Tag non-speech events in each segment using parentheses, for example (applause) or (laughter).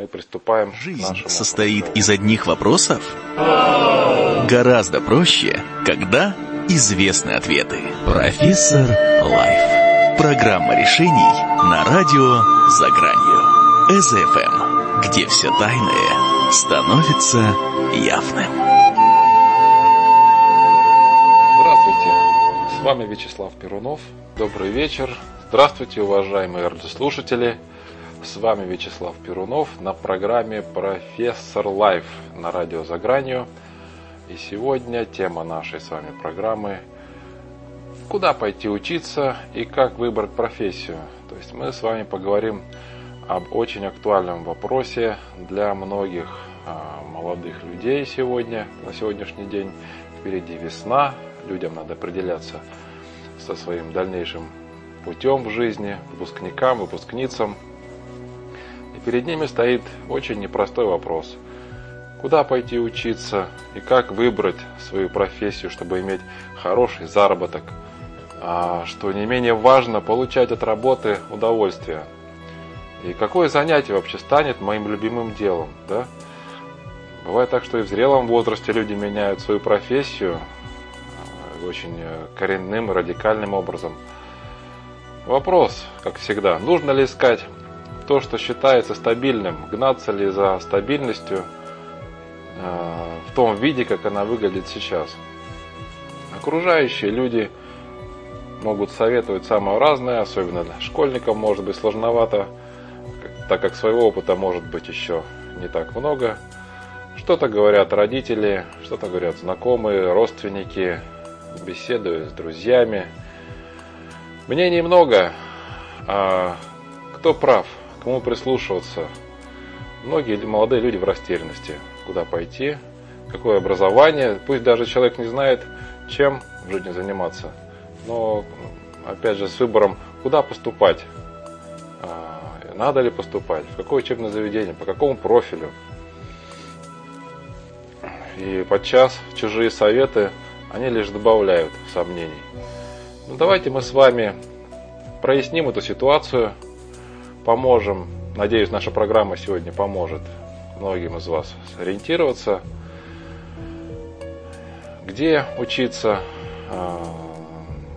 Мы приступаем Жизнь состоит из одних вопросов? Гораздо проще, когда известны ответы. Профессор Лайф. Программа решений на радио «За гранью». Eza FM, где все тайное становится явным. Здравствуйте, с вами Вячеслав Перунов. Добрый вечер. Здравствуйте, уважаемые радиослушатели. С вами Вячеслав Перунов на программе «Профессор Лайф» на радио «За гранью». И сегодня тема нашей с вами программы «Куда пойти учиться и как выбрать профессию?». То есть мы с вами поговорим об очень актуальном вопросе для многих а, молодых людей сегодня, на сегодняшний день. Впереди весна, людям надо определяться со своим дальнейшим путем в жизни, выпускникам, выпускницам – перед ними стоит очень непростой вопрос. Куда пойти учиться и как выбрать свою профессию, чтобы иметь хороший заработок, а что не менее важно, получать от работы удовольствие. И какое занятие вообще станет моим любимым делом, да? Бывает так, что и в зрелом возрасте люди меняют свою профессию а, очень э, коренным, радикальным образом. Вопрос, как всегда, нужно ли искать то, что считается стабильным, гнаться ли за стабильностью э, в том виде, как она выглядит сейчас. Окружающие люди могут советовать самое разное, особенно для школьников может быть сложновато, так как своего опыта может быть еще не так много. Что-то говорят родители, что-то говорят знакомые, родственники, беседую с друзьями. Мнений много, а кто прав – кому прислушиваться. Многие молодые люди в растерянности. Куда пойти, какое образование. Пусть даже человек не знает, чем в жизни заниматься. Но, опять же, с выбором, куда поступать. А, надо ли поступать, в какое учебное заведение, по какому профилю. И подчас чужие советы, они лишь добавляют сомнений. Ну, давайте мы с вами проясним эту ситуацию – поможем. Надеюсь, наша программа сегодня поможет многим из вас сориентироваться, где учиться, а,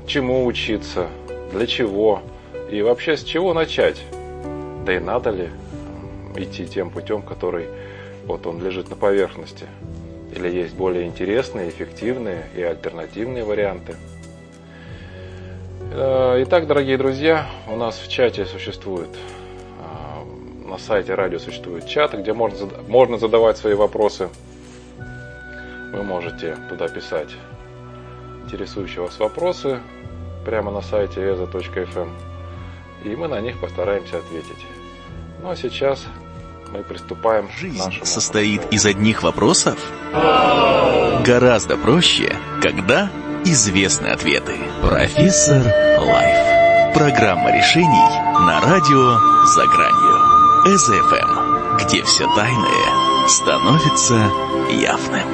чему учиться, для чего и вообще с чего начать. Да и надо ли идти тем путем, который вот он лежит на поверхности. Или есть более интересные, эффективные и альтернативные варианты. Э, итак, дорогие друзья, у нас в чате существует, на сайте радио существует чат, где можно, можно задавать свои вопросы. Вы можете туда писать интересующие вас вопросы прямо на сайте eza.fm, и мы на них постараемся ответить. Ну а сейчас мы приступаем Жизнь к нашему состоит из одних вопросов? Гораздо проще, когда известны ответы. Профессор Лайф. Программа решений на радио «За гранью». Eza FM, где все тайное становится явным.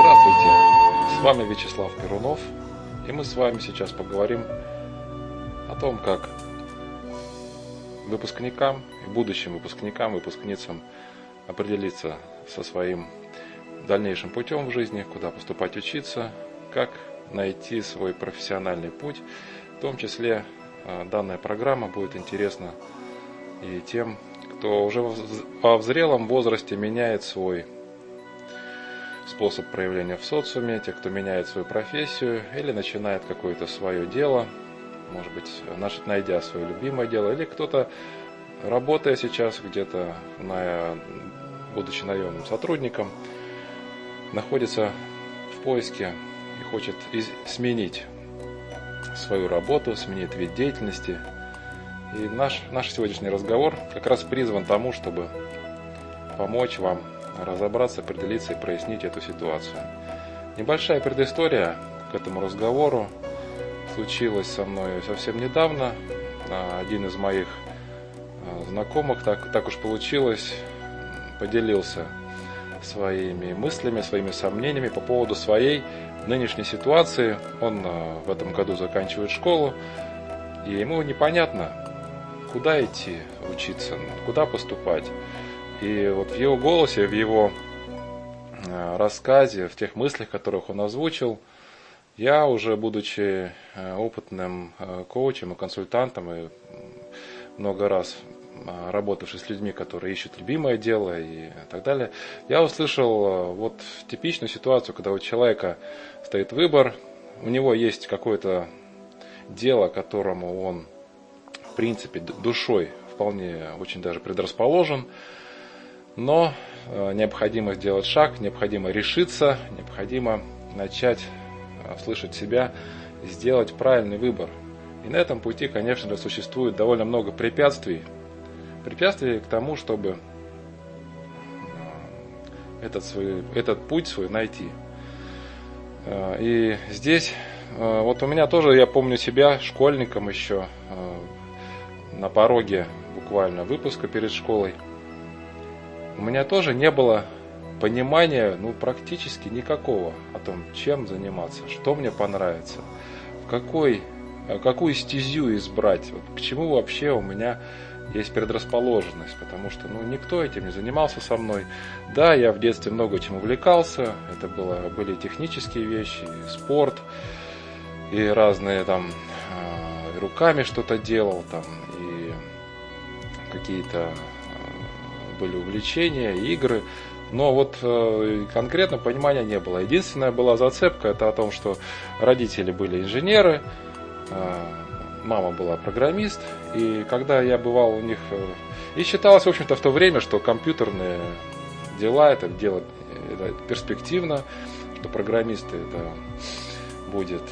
Здравствуйте, с вами Вячеслав Перунов, и мы с вами сейчас поговорим о том, как выпускникам и будущим выпускникам, выпускницам определиться со своим дальнейшим путем в жизни, куда поступать учиться, как найти свой профессиональный путь. В том числе данная программа будет интересна и тем, кто уже во взрелом возрасте меняет свой способ проявления в социуме, те, кто меняет свою профессию или начинает какое-то свое дело, может быть, найдя свое любимое дело, или кто-то, работая сейчас где-то, будучи наемным сотрудником, находится в поиске и хочет сменить свою работу, сменить вид деятельности. И наш, наш сегодняшний разговор как раз призван тому, чтобы помочь вам разобраться, определиться и прояснить эту ситуацию. Небольшая предыстория к этому разговору случилась со мной совсем недавно. Один из моих а, знакомых, так, так уж получилось, поделился своими мыслями, своими сомнениями по поводу своей нынешней ситуации. Он э, в этом году заканчивает школу, и ему непонятно, куда идти учиться, куда поступать. И вот в его голосе, в его э, рассказе, в тех мыслях, которых он озвучил, я уже, будучи э, опытным коучем и консультантом, и много раз работавший с людьми, которые ищут любимое дело и так далее, я услышал вот типичную ситуацию, когда у человека стоит выбор, у него есть какое-то дело, которому он, в принципе, душой вполне очень даже предрасположен, но э, необходимо сделать шаг, необходимо решиться, необходимо начать э, слышать себя, сделать правильный выбор. И на этом пути, конечно же, существует довольно много препятствий. Препятствий к тому, чтобы э, этот, свой, этот путь свой найти. И здесь, вот у меня тоже, я помню себя школьником еще, на пороге буквально выпуска перед школой – у меня тоже не было понимания, ну, практически никакого о том, чем заниматься, что мне понравится, в какой, э, какую стезю избрать, вот, к чему вообще у меня есть предрасположенность, потому что ну, никто этим не занимался со мной. Да, я в детстве много чем увлекался, это было, были технические вещи, и спорт, и разные там э, руками что-то делал, там, и какие-то были увлечения, игры. Но вот э, конкретно понимания не было. Единственная была зацепка, это о том, что родители были инженеры, э, мама была программист, и когда я бывал у них, э, и считалось, в общем-то, в то время, что компьютерные дела, это дело это перспективно, что программисты это будет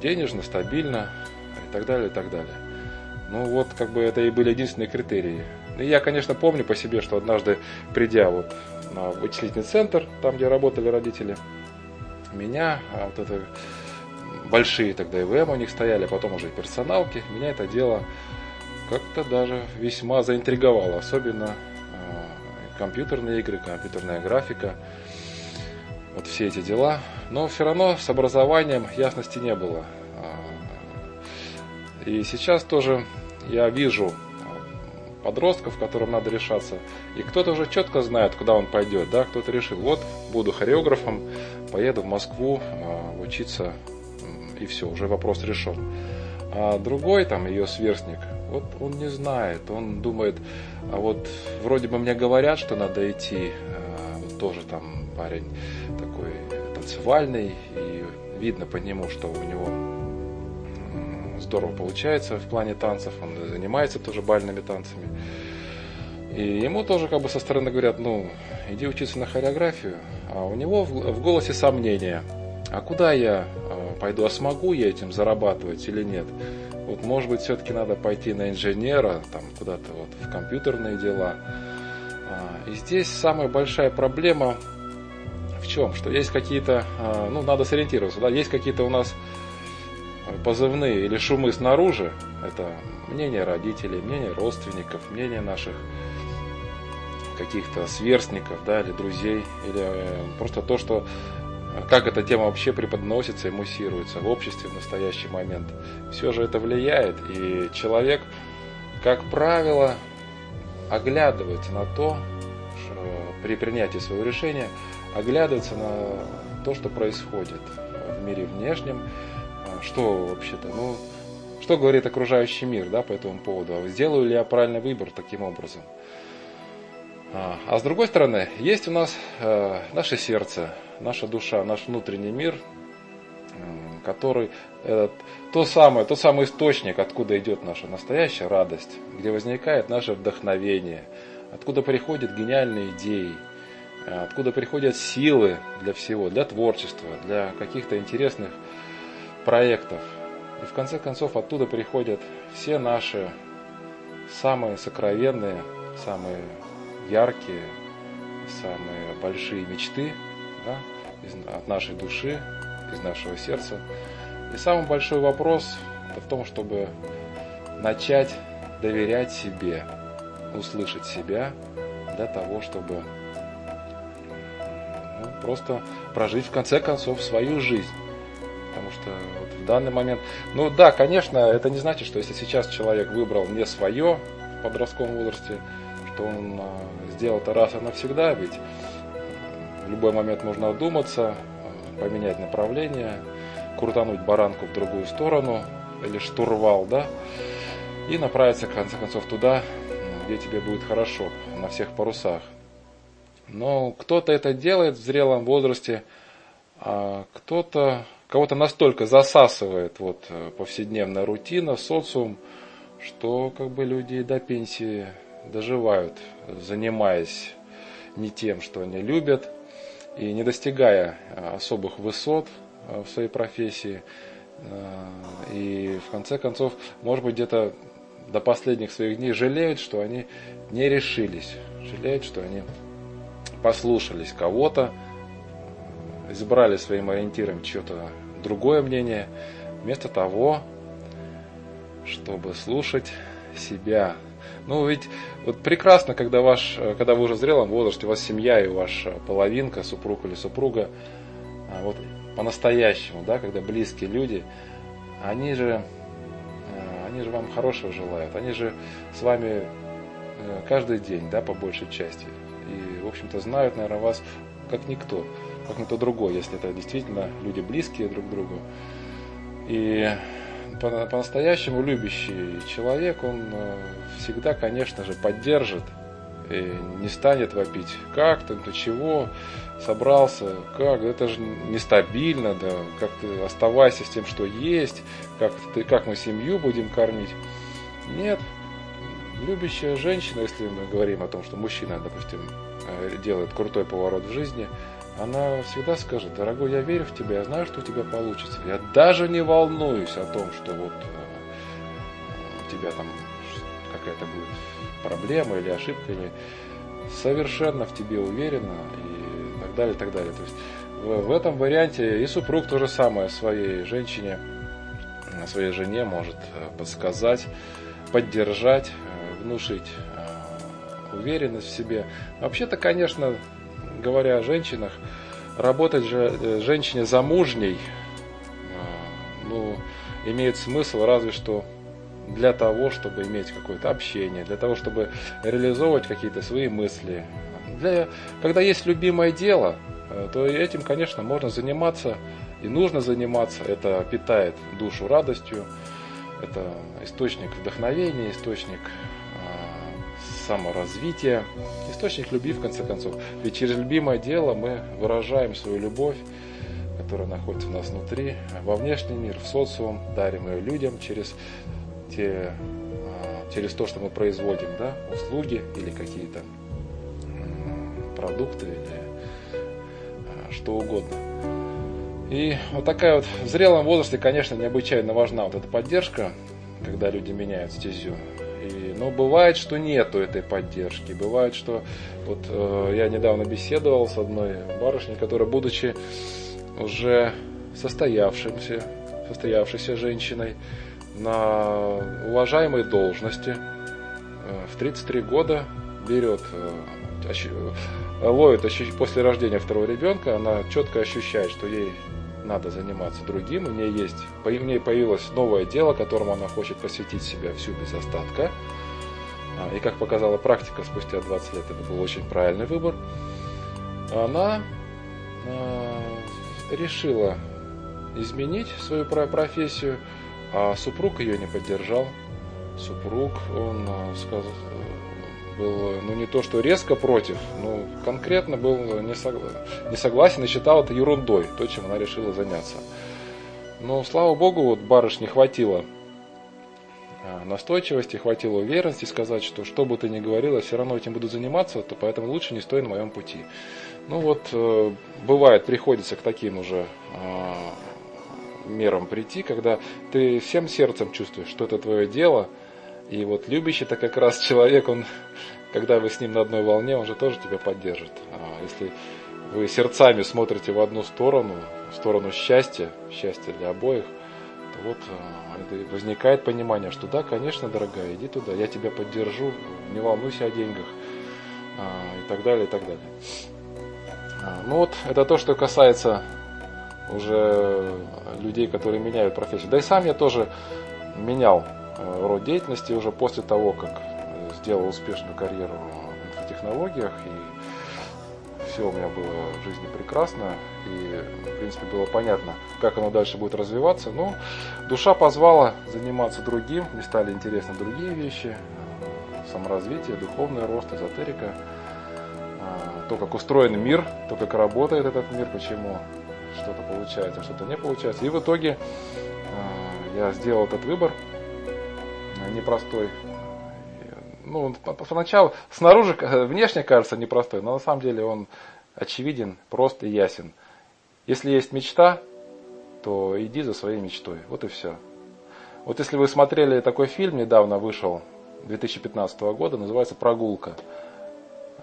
денежно, стабильно и так далее, и так далее. Ну вот, как бы это и были единственные критерии. И я, конечно, помню по себе, что однажды, придя вот на вычислительный центр, там, где работали родители, меня, а вот это большие тогда ИВМ у них стояли, а потом уже и персоналки, меня это дело как-то даже весьма заинтриговало, особенно э, компьютерные игры, компьютерная графика, вот все эти дела. Но все равно с образованием ясности не было. И сейчас тоже я вижу подростков, которым надо решаться. И кто-то уже четко знает, куда он пойдет, да, кто-то решил, вот, буду хореографом, поеду в Москву э, учиться, и все, уже вопрос решен. А другой, там, ее сверстник, вот он не знает, он думает, а вот вроде бы мне говорят, что надо идти, а, вот тоже там парень такой танцевальный, и видно по нему, что у него здорово получается в плане танцев, он занимается тоже бальными танцами. И ему тоже как бы со стороны говорят, ну, иди учиться на хореографию, а у него в голосе сомнения, а куда я а, пойду, а смогу я этим зарабатывать или нет? Вот, может быть, все-таки надо пойти на инженера, там, куда-то вот в компьютерные дела. А, и здесь самая большая проблема в чем? Что есть какие-то, а, ну, надо сориентироваться, да, есть какие-то у нас позывные или шумы снаружи, это мнение родителей, мнение родственников, мнение наших каких-то сверстников, да, или друзей, или э, просто то, что как эта тема вообще преподносится и муссируется в обществе в настоящий момент. Все же это влияет, и человек, как правило, оглядывается на то, при принятии своего решения, оглядывается на то, что происходит в мире внешнем, что вообще-то, ну, что говорит окружающий мир, да, по этому поводу? А сделаю ли я правильный выбор таким образом? А, а с другой стороны, есть у нас э, наше сердце, наша душа, наш внутренний мир, который э, то самое, тот самый источник, откуда идет наша настоящая радость, где возникает наше вдохновение, откуда приходят гениальные идеи, э, откуда приходят силы для всего, для творчества, для каких-то интересных проектов. И в конце концов оттуда приходят все наши самые сокровенные, самые яркие, самые большие мечты да, из, от нашей души, из нашего сердца. И самый большой вопрос это в том, чтобы начать доверять себе, услышать себя для того, чтобы ну, просто прожить в конце концов свою жизнь Потому что вот в данный момент, ну да, конечно, это не значит, что если сейчас человек выбрал не свое в подростковом возрасте, что он а, сделал это раз и навсегда, ведь в любой момент можно одуматься, поменять направление, крутануть баранку в другую сторону, или штурвал, да, и направиться, в конце концов, туда, где тебе будет хорошо, на всех парусах. Но кто-то это делает в зрелом возрасте, а кто-то, кого-то настолько засасывает вот повседневная рутина, социум, что как бы люди до пенсии доживают, занимаясь не тем, что они любят, и не достигая особых высот в своей профессии, и в конце концов, может быть, где-то до последних своих дней жалеют, что они не решились, жалеют, что они послушались кого-то, избрали своим ориентиром чье-то другое мнение, вместо того, чтобы слушать себя. Ну, ведь вот прекрасно, когда, ваш, когда вы уже в зрелом возрасте, у вас семья и ваша половинка, супруг или супруга, а вот по-настоящему, да, когда близкие люди, они же, э, они же вам хорошего желают, они же с вами э, каждый день, да, по большей части. И, в общем-то, знают, наверное, вас как никто, как никто другой, если это действительно люди близкие друг к другу. И по-настоящему любящий человек, он э, всегда, конечно же, поддержит и не станет вопить, как ты, до чего, собрался, как, это же нестабильно, да, как ты? Оставайся с тем, что есть, как, ты, как мы семью будем кормить. Нет, любящая женщина, если мы говорим о том, что мужчина, допустим, э, делает крутой поворот в жизни, она всегда скажет, дорогой, я верю в тебя, я знаю, что у тебя получится. Я даже не волнуюсь о том, что вот э, у тебя там какая-то будет проблема или ошибка, или совершенно в тебе уверена и так далее, и так далее. То есть в, этом варианте и супруг то же самое своей женщине, своей жене может э, подсказать, поддержать, э, внушить уверенность в себе. Вообще-то, конечно, говоря о женщинах, работать же женщине замужней, ну, имеет смысл разве что для того, чтобы иметь какое-то общение, для того, чтобы реализовывать какие-то свои мысли. Для, когда есть любимое дело, э, то этим, конечно, можно заниматься и нужно заниматься. Это питает душу радостью, это источник вдохновения, источник э, саморазвития, источник любви, в конце концов. Ведь через любимое дело мы выражаем свою любовь, которая находится у нас внутри, во внешний мир, в социум, дарим ее людям через те, а, через то, что мы производим, да, услуги или какие-то продукты или а, что угодно. И вот такая вот в зрелом возрасте, конечно, необычайно важна вот эта поддержка, когда люди меняют стезю. Но бывает, что нету этой поддержки. Бывает, что вот э, я недавно беседовал с одной барышней, которая, будучи уже состоявшимся, состоявшейся женщиной, на уважаемой должности э, в 33 года берет, э, э, ловит после рождения второго ребенка, она четко ощущает, что ей надо заниматься другим, у нее есть, у нее появилось новое дело, которому она хочет посвятить себя всю без остатка. А, и как показала практика, спустя 20 лет это был очень правильный выбор. Она решила изменить свою профессию, а супруг ее не поддержал. Супруг, он а, сказал, был, ну не то что резко против, но конкретно был не, не согласен и считал это ерундой, то, чем она решила заняться. Но, слава богу, вот барышне хватило а, настойчивости, хватило уверенности сказать, что что бы ты ни говорила, все равно этим буду заниматься, то поэтому лучше не стой на моем пути. Ну вот, э, бывает, приходится к таким уже а, мерам прийти, когда ты всем сердцем чувствуешь, что это твое дело, и вот любящий-то как раз (laughs) человек, он, когда вы с ним на одной волне, он же тоже тебя поддержит. А если вы сердцами смотрите в одну сторону, в сторону счастья, счастья для обоих, вот а, возникает понимание, что да, конечно, дорогая, иди туда, я тебя поддержу, не волнуйся о деньгах а, и так далее, и так далее. А, ну вот, это то, что касается уже людей, которые меняют профессию. Да и сам я тоже менял э, род деятельности уже после того, как сделал успешную карьеру в инфотехнологиях и все у меня было в жизни прекрасно и в принципе было понятно, как оно дальше будет развиваться. Но душа позвала заниматься другим, мне стали интересны другие вещи, саморазвитие, духовный рост, эзотерика, а, то, как устроен мир, то, как работает этот мир, почему что-то получается, что-то не получается. И в итоге а, я сделал этот выбор непростой. Ну, поначалу снаружи, внешне кажется непростой, но на самом деле он очевиден, прост и ясен. Если есть мечта, то иди за своей мечтой. Вот и все. Вот если вы смотрели такой фильм, недавно вышел, 2015 года, называется «Прогулка».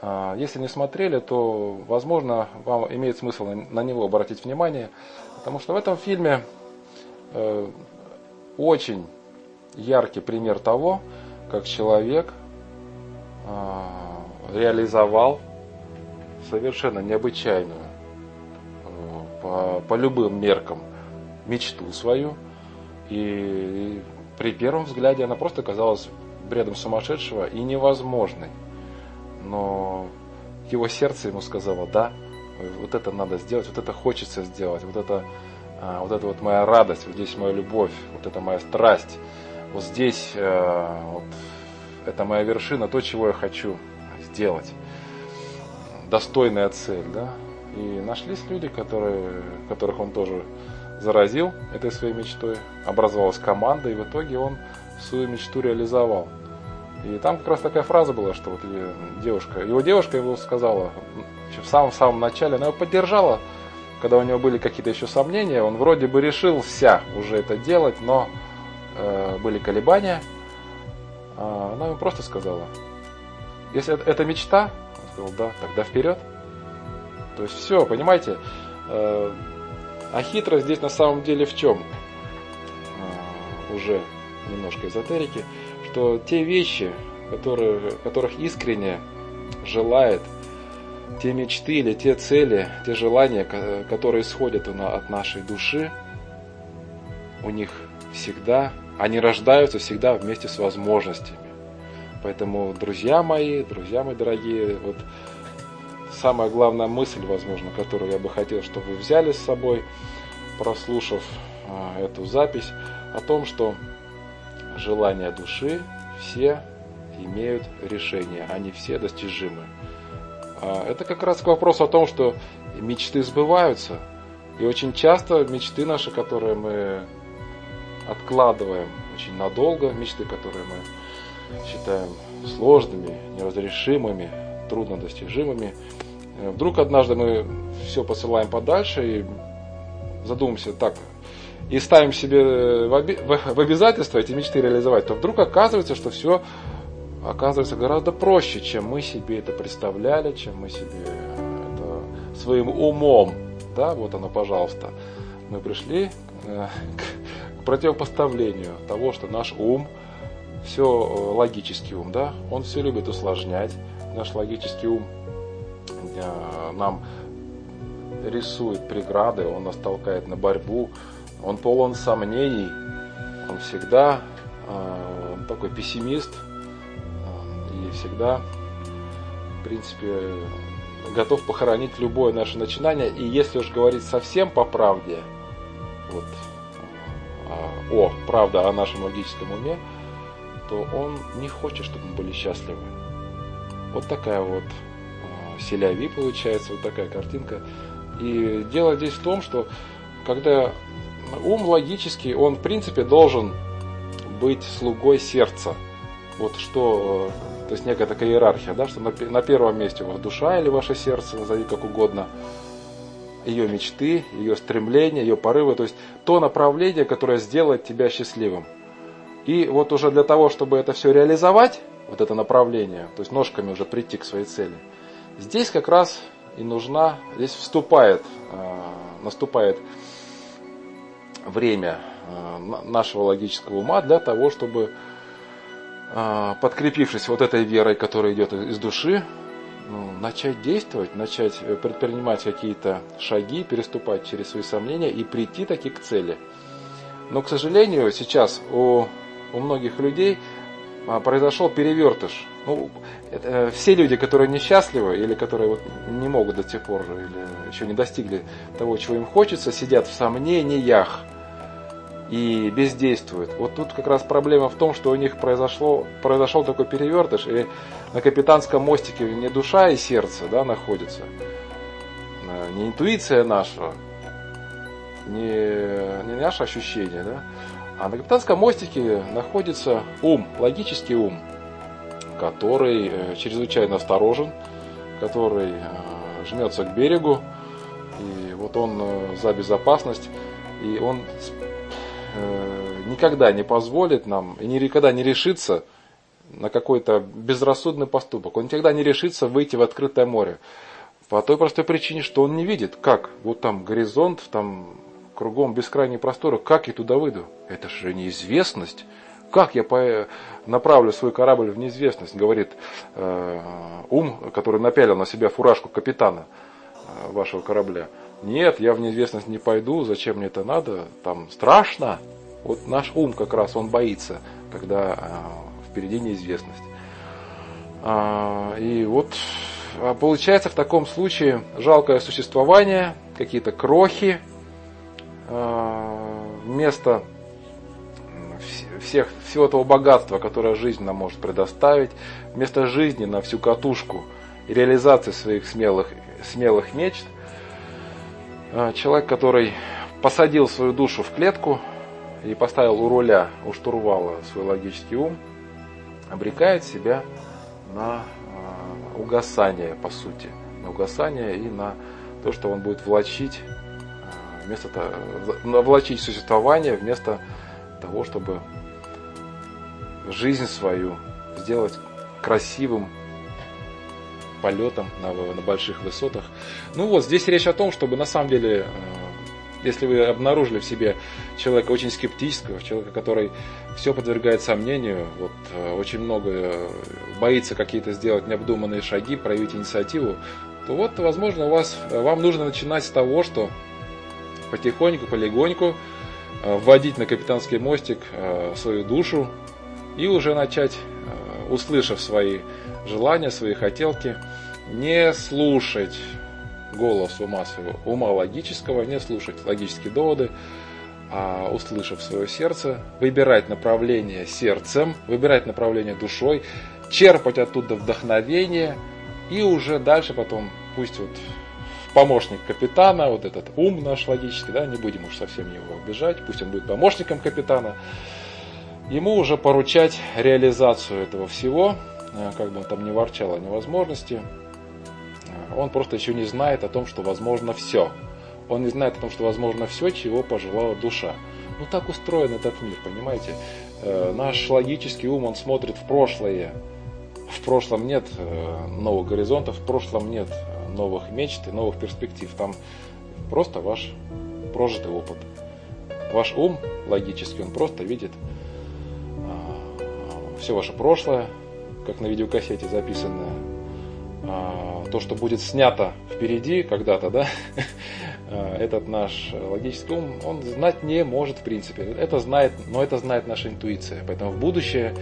А, если не смотрели, то, возможно, вам имеет смысл на него обратить внимание, потому что в этом фильме э, очень яркий пример того, как человек реализовал совершенно необычайную э, по, по любым меркам мечту свою. И при первом взгляде она просто казалась бредом сумасшедшего и невозможной. Но его сердце ему сказало, да, вот это надо сделать, вот это хочется сделать, вот это, а, вот это вот моя радость, вот здесь моя любовь, вот это моя страсть, вот здесь э, вот, это моя вершина, то, чего я хочу сделать. Достойная цель, да. И нашлись люди, которые, которых он тоже заразил этой своей мечтой. Образовалась команда, и в итоге он свою мечту реализовал. И там как раз такая фраза была, что вот девушка, его девушка его сказала в самом-самом начале, она его поддержала, когда у него были какие-то еще сомнения, он вроде бы решил вся уже это делать, но э, были колебания. А она ему просто сказала, если это, мечта, он сказал, да, тогда вперед. То есть все, понимаете, э, а хитрость здесь на самом деле в чем? Э, уже немножко эзотерики, что те вещи, которые, которых искренне желает, те мечты или те цели, те желания, которые исходят от нашей души, у них всегда, они рождаются всегда вместе с возможностями. Поэтому, друзья мои, друзья мои дорогие, вот самая главная мысль, возможно, которую я бы хотел, чтобы вы взяли с собой, прослушав а, эту запись, о том, что желания души все имеют решение, они все достижимы. А, это как раз к вопросу о том, что мечты сбываются. И очень часто мечты наши, которые мы откладываем очень надолго, мечты, которые мы считаем сложными, неразрешимыми, труднодостижимыми, э, вдруг однажды мы все посылаем подальше и задумаемся, так, и ставим себе э, в обязательство эти мечты реализовать, то вдруг оказывается, что все оказывается гораздо проще, чем мы себе это представляли, чем мы себе это своим умом. Да, вот оно, пожалуйста. Мы пришли э, к противопоставлению того, что наш ум, все э, логический ум, да, он все любит усложнять. Наш логический ум нам рисует преграды, он нас толкает на борьбу, он полон сомнений, он всегда э, такой пессимист э, и всегда, в принципе, готов похоронить любое наше начинание. И если уж говорить совсем по правде, вот, э, о, правда о нашем логическом уме, то он не хочет, чтобы мы были счастливы. Вот такая вот э, селяви получается, вот такая картинка. И дело здесь в том, что когда ум логический, он в принципе должен быть слугой сердца. Вот что, то есть некая такая иерархия, да, что на, на первом месте у вас душа или ваше сердце, назови как угодно, ее мечты, ее стремления, ее порывы, то есть то направление, которое сделает тебя счастливым. И вот уже для того, чтобы это все реализовать, вот это направление, то есть ножками уже прийти к своей цели, здесь как раз и нужна, здесь вступает, а, наступает время э, нашего логического ума для того, чтобы, э, подкрепившись вот этой верой, которая идет из души, ну, начать действовать, начать э, предпринимать какие-то шаги, переступать через свои сомнения и прийти таки к цели. Но, к сожалению, сейчас у, у многих людей а, произошел перевертыш. Ну, это, э, все люди, которые несчастливы или которые вот не могут до сих пор или еще не достигли того, чего им хочется, сидят в сомнениях и бездействуют. Вот тут как раз проблема в том, что у них произошло, произошел такой перевертыш, и на капитанском мостике не душа и сердце да, находятся, э, не интуиция наша, не, не наше ощущение, да, а на капитанском мостике находится ум, логический ум, который э, чрезвычайно осторожен, который э, жмется к берегу, и вот он за безопасность, и он никогда не позволит нам и никогда не решится на какой-то безрассудный поступок. Он никогда не решится выйти в открытое море. По той простой причине, что он не видит, как вот там горизонт, там кругом бескрайние просторы, как я туда выйду? Это же неизвестность. Как я направлю свой корабль в неизвестность, говорит э, ум, который напялил на себя фуражку капитана э, вашего корабля. Нет, я в неизвестность не пойду, зачем мне это надо, там страшно. Вот наш ум как раз, он боится, когда э, впереди неизвестность. А, и вот а получается в таком случае жалкое существование, какие-то крохи, Э, вместо всех, всего того богатства, которое жизнь нам может предоставить, вместо жизни на всю катушку реализации своих смелых, смелых мечт, человек, который посадил свою душу в клетку и поставил у руля, у штурвала свой логический ум, обрекает себя на э, угасание, по сути, на угасание и на то, что он будет влачить вместо того, навлачить существование, вместо того, чтобы жизнь свою сделать красивым полетом на, на больших высотах. Ну вот, здесь речь о том, чтобы на самом деле, э, если вы обнаружили в себе человека очень скептического, человека, который все подвергает сомнению, вот, э, очень много э, боится какие-то сделать необдуманные шаги, проявить инициативу, то вот, возможно, у вас, вам нужно начинать с того, что потихоньку, полегоньку э, вводить на капитанский мостик э, свою душу и уже начать, э, услышав свои желания, свои хотелки, не слушать голос ума своего, ума логического, не слушать логические доводы, а услышав свое сердце, выбирать направление сердцем, выбирать направление душой, черпать оттуда вдохновение и уже дальше потом, пусть вот помощник капитана, вот этот ум наш логический, да, не будем уж совсем его обижать, пусть он будет помощником капитана, ему уже поручать реализацию этого всего, э, как бы он там не ворчал о невозможности, э, он просто еще не знает о том, что возможно все. Он не знает о том, что возможно все, чего пожелала душа. Ну так устроен этот мир, понимаете? Э, наш логический ум, он смотрит в прошлое. В прошлом нет новых горизонтов, в прошлом нет новых мечт и новых перспектив. Там просто ваш прожитый опыт. Ваш ум логически, он просто видит а, все ваше прошлое, как на видеокассете записанное, а, то, что будет снято впереди когда-то, да, (laughs) этот наш логический ум, он знать не может в принципе. Это знает, но это знает наша интуиция. Поэтому в будущее,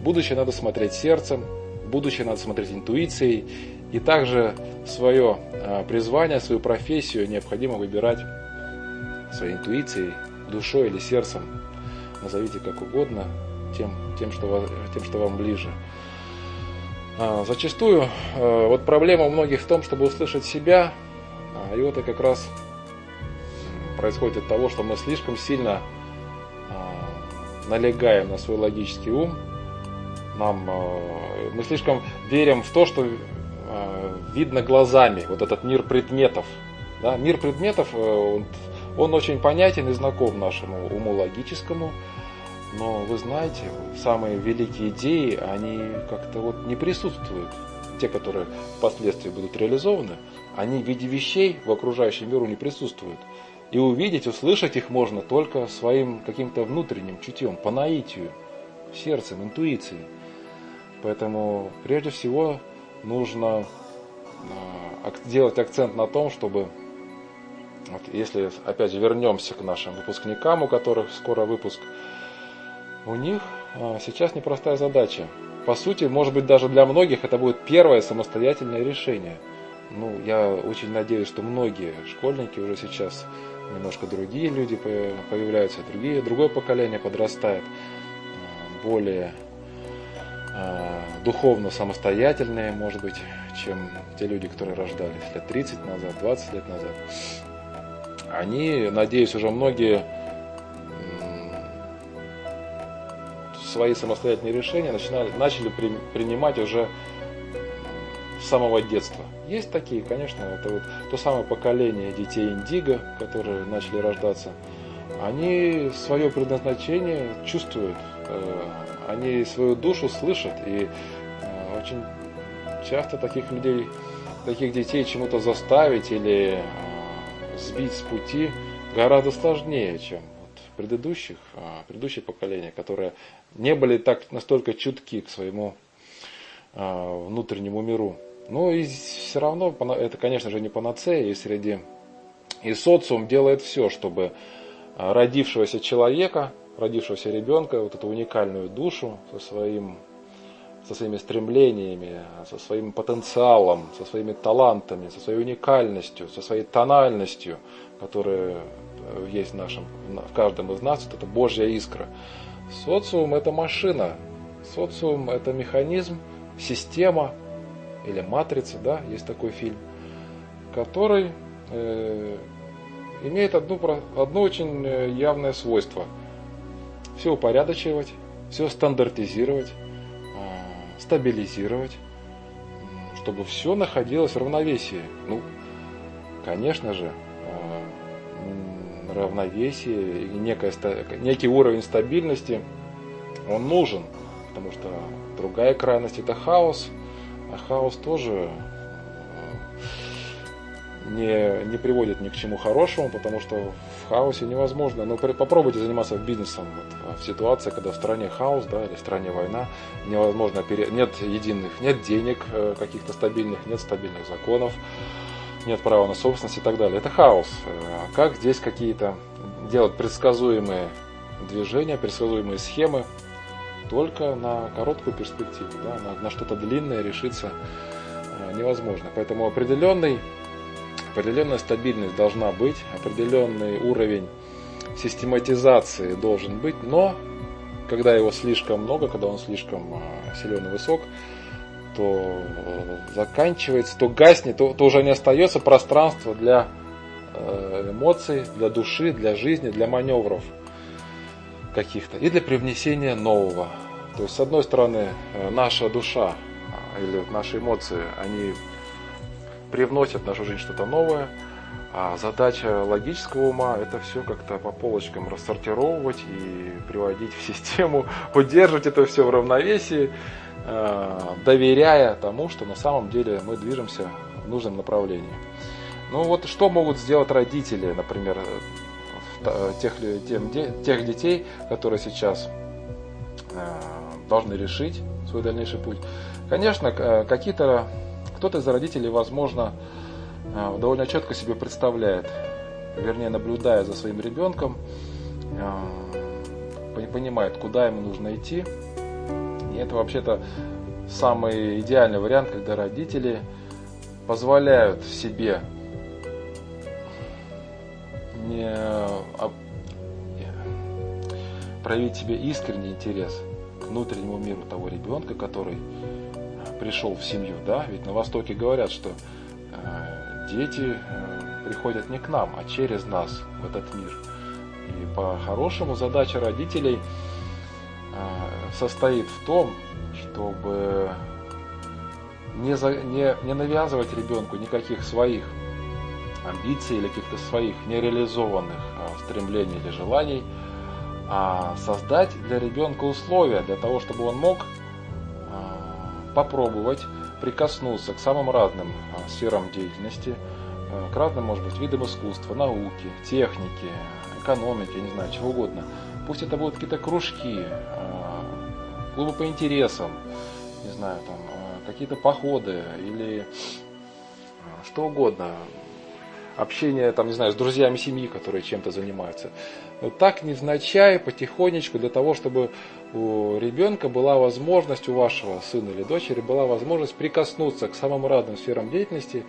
в будущее надо смотреть сердцем, в будущее надо смотреть интуицией и также свое а, призвание, свою профессию необходимо выбирать своей интуицией, душой или сердцем. Назовите как угодно, тем, тем, что, тем что вам ближе. А, зачастую а, вот проблема у многих в том, чтобы услышать себя, и вот это как раз происходит от того, что мы слишком сильно налегаем на свой логический ум, нам, мы слишком верим в то, что Э, видно глазами, вот этот мир предметов. Да? Мир предметов, э, он, он очень понятен и знаком нашему уму логическому, но вы знаете, самые великие идеи, они как-то вот не присутствуют. Те, которые впоследствии будут реализованы, они в виде вещей в окружающем миру не присутствуют. И увидеть, услышать их можно только своим каким-то внутренним чутьем, по наитию, сердцем, интуицией. Поэтому прежде всего нужно делать акцент на том, чтобы вот если опять вернемся к нашим выпускникам, у которых скоро выпуск, у них сейчас непростая задача. По сути, может быть, даже для многих это будет первое самостоятельное решение. Ну, я очень надеюсь, что многие школьники уже сейчас немножко другие люди появляются, другие, другое поколение подрастает, более э, духовно самостоятельные, может быть, чем те люди, которые рождались лет 30 назад, 20 лет назад. Они, надеюсь, уже многие свои самостоятельные решения начинали, начали при, принимать уже с самого детства. Есть такие, конечно, это вот то самое поколение детей Индиго, которые начали рождаться. Они свое предназначение чувствуют, э, они свою душу слышат, и э, очень часто таких людей, таких детей чему-то заставить или э, сбить с пути гораздо сложнее, чем предыдущих, предыдущее поколение, которые не были так настолько чутки к своему внутреннему миру. Ну и все равно, это, конечно же, не панацея, и среди и социум делает все, чтобы а, родившегося человека, родившегося ребенка, вот эту уникальную душу со, своим, со своими стремлениями, со своим потенциалом, со своими талантами, со своей уникальностью, со своей тональностью, которая э, есть в, нашем, в каждом из нас, вот это Божья искра. Социум это машина, социум это механизм, система, или «Матрица», да, есть такой фильм, который э, имеет одну, одно очень э, явное свойство. Все упорядочивать, все стандартизировать, э, стабилизировать, чтобы все находилось в равновесии. Ну, конечно же, э, равновесие и некое, некий уровень стабильности, он нужен, потому что другая крайность это хаос – хаос тоже э, не, не приводит ни к чему хорошему, потому что в хаосе невозможно. Но ну, попробуйте заниматься бизнесом вот, в ситуации, когда в стране хаос, да, или в стране война, невозможно пере... нет единых, нет денег э, каких-то стабильных, нет стабильных законов, нет права на собственность и так далее. Это хаос. Э, как здесь какие-то делать предсказуемые движения, предсказуемые схемы, только на короткую перспективу, да, на, на что-то длинное решиться э, невозможно. Поэтому определенный, определенная стабильность должна быть, определенный уровень систематизации должен быть, но когда его слишком много, когда он слишком э, силен и высок, то э, заканчивается, то гаснет, то, то уже не остается пространства для эмоций, для души, для жизни, для маневров каких-то и для привнесения нового. То есть, с одной стороны, э, наша душа а, или наши эмоции, они привносят в нашу жизнь что-то новое, а задача логического ума это все как-то по полочкам рассортировывать и приводить в систему, (laughs) удерживать это все в равновесии, э, доверяя тому, что на самом деле мы движемся в нужном направлении. Ну вот что могут сделать родители, например, тех, тем, тех детей, которые сейчас должны решить свой дальнейший путь. Конечно, э, какие-то, кто-то из родителей, возможно, э, довольно четко себе представляет, вернее, наблюдая за своим ребенком, э, понимает, куда ему нужно идти. И это вообще-то самый идеальный вариант, когда родители позволяют себе не проявить себе искренний интерес – внутреннему миру того ребенка, который э, пришел в семью. Да? Ведь на Востоке говорят, что э, дети э, приходят не к нам, а через нас в этот мир. И по-хорошему задача родителей состоит в том, чтобы не, за, не, не навязывать ребенку никаких своих амбиций или каких-то своих нереализованных э, стремлений или желаний – а создать для ребенка условия для того, чтобы он мог а, попробовать прикоснуться к самым разным а, сферам деятельности, а, к разным, может быть, видам искусства, науки, техники, экономики, не знаю, чего угодно. Пусть это будут какие-то кружки, клубы по интересам, не знаю, там, какие-то походы или что угодно, общение, там, не знаю, с друзьями семьи, которые чем-то занимаются. Но так невзначай, потихонечку, для того, чтобы у ребенка была возможность, у вашего сына или дочери была возможность прикоснуться к самым разным сферам деятельности.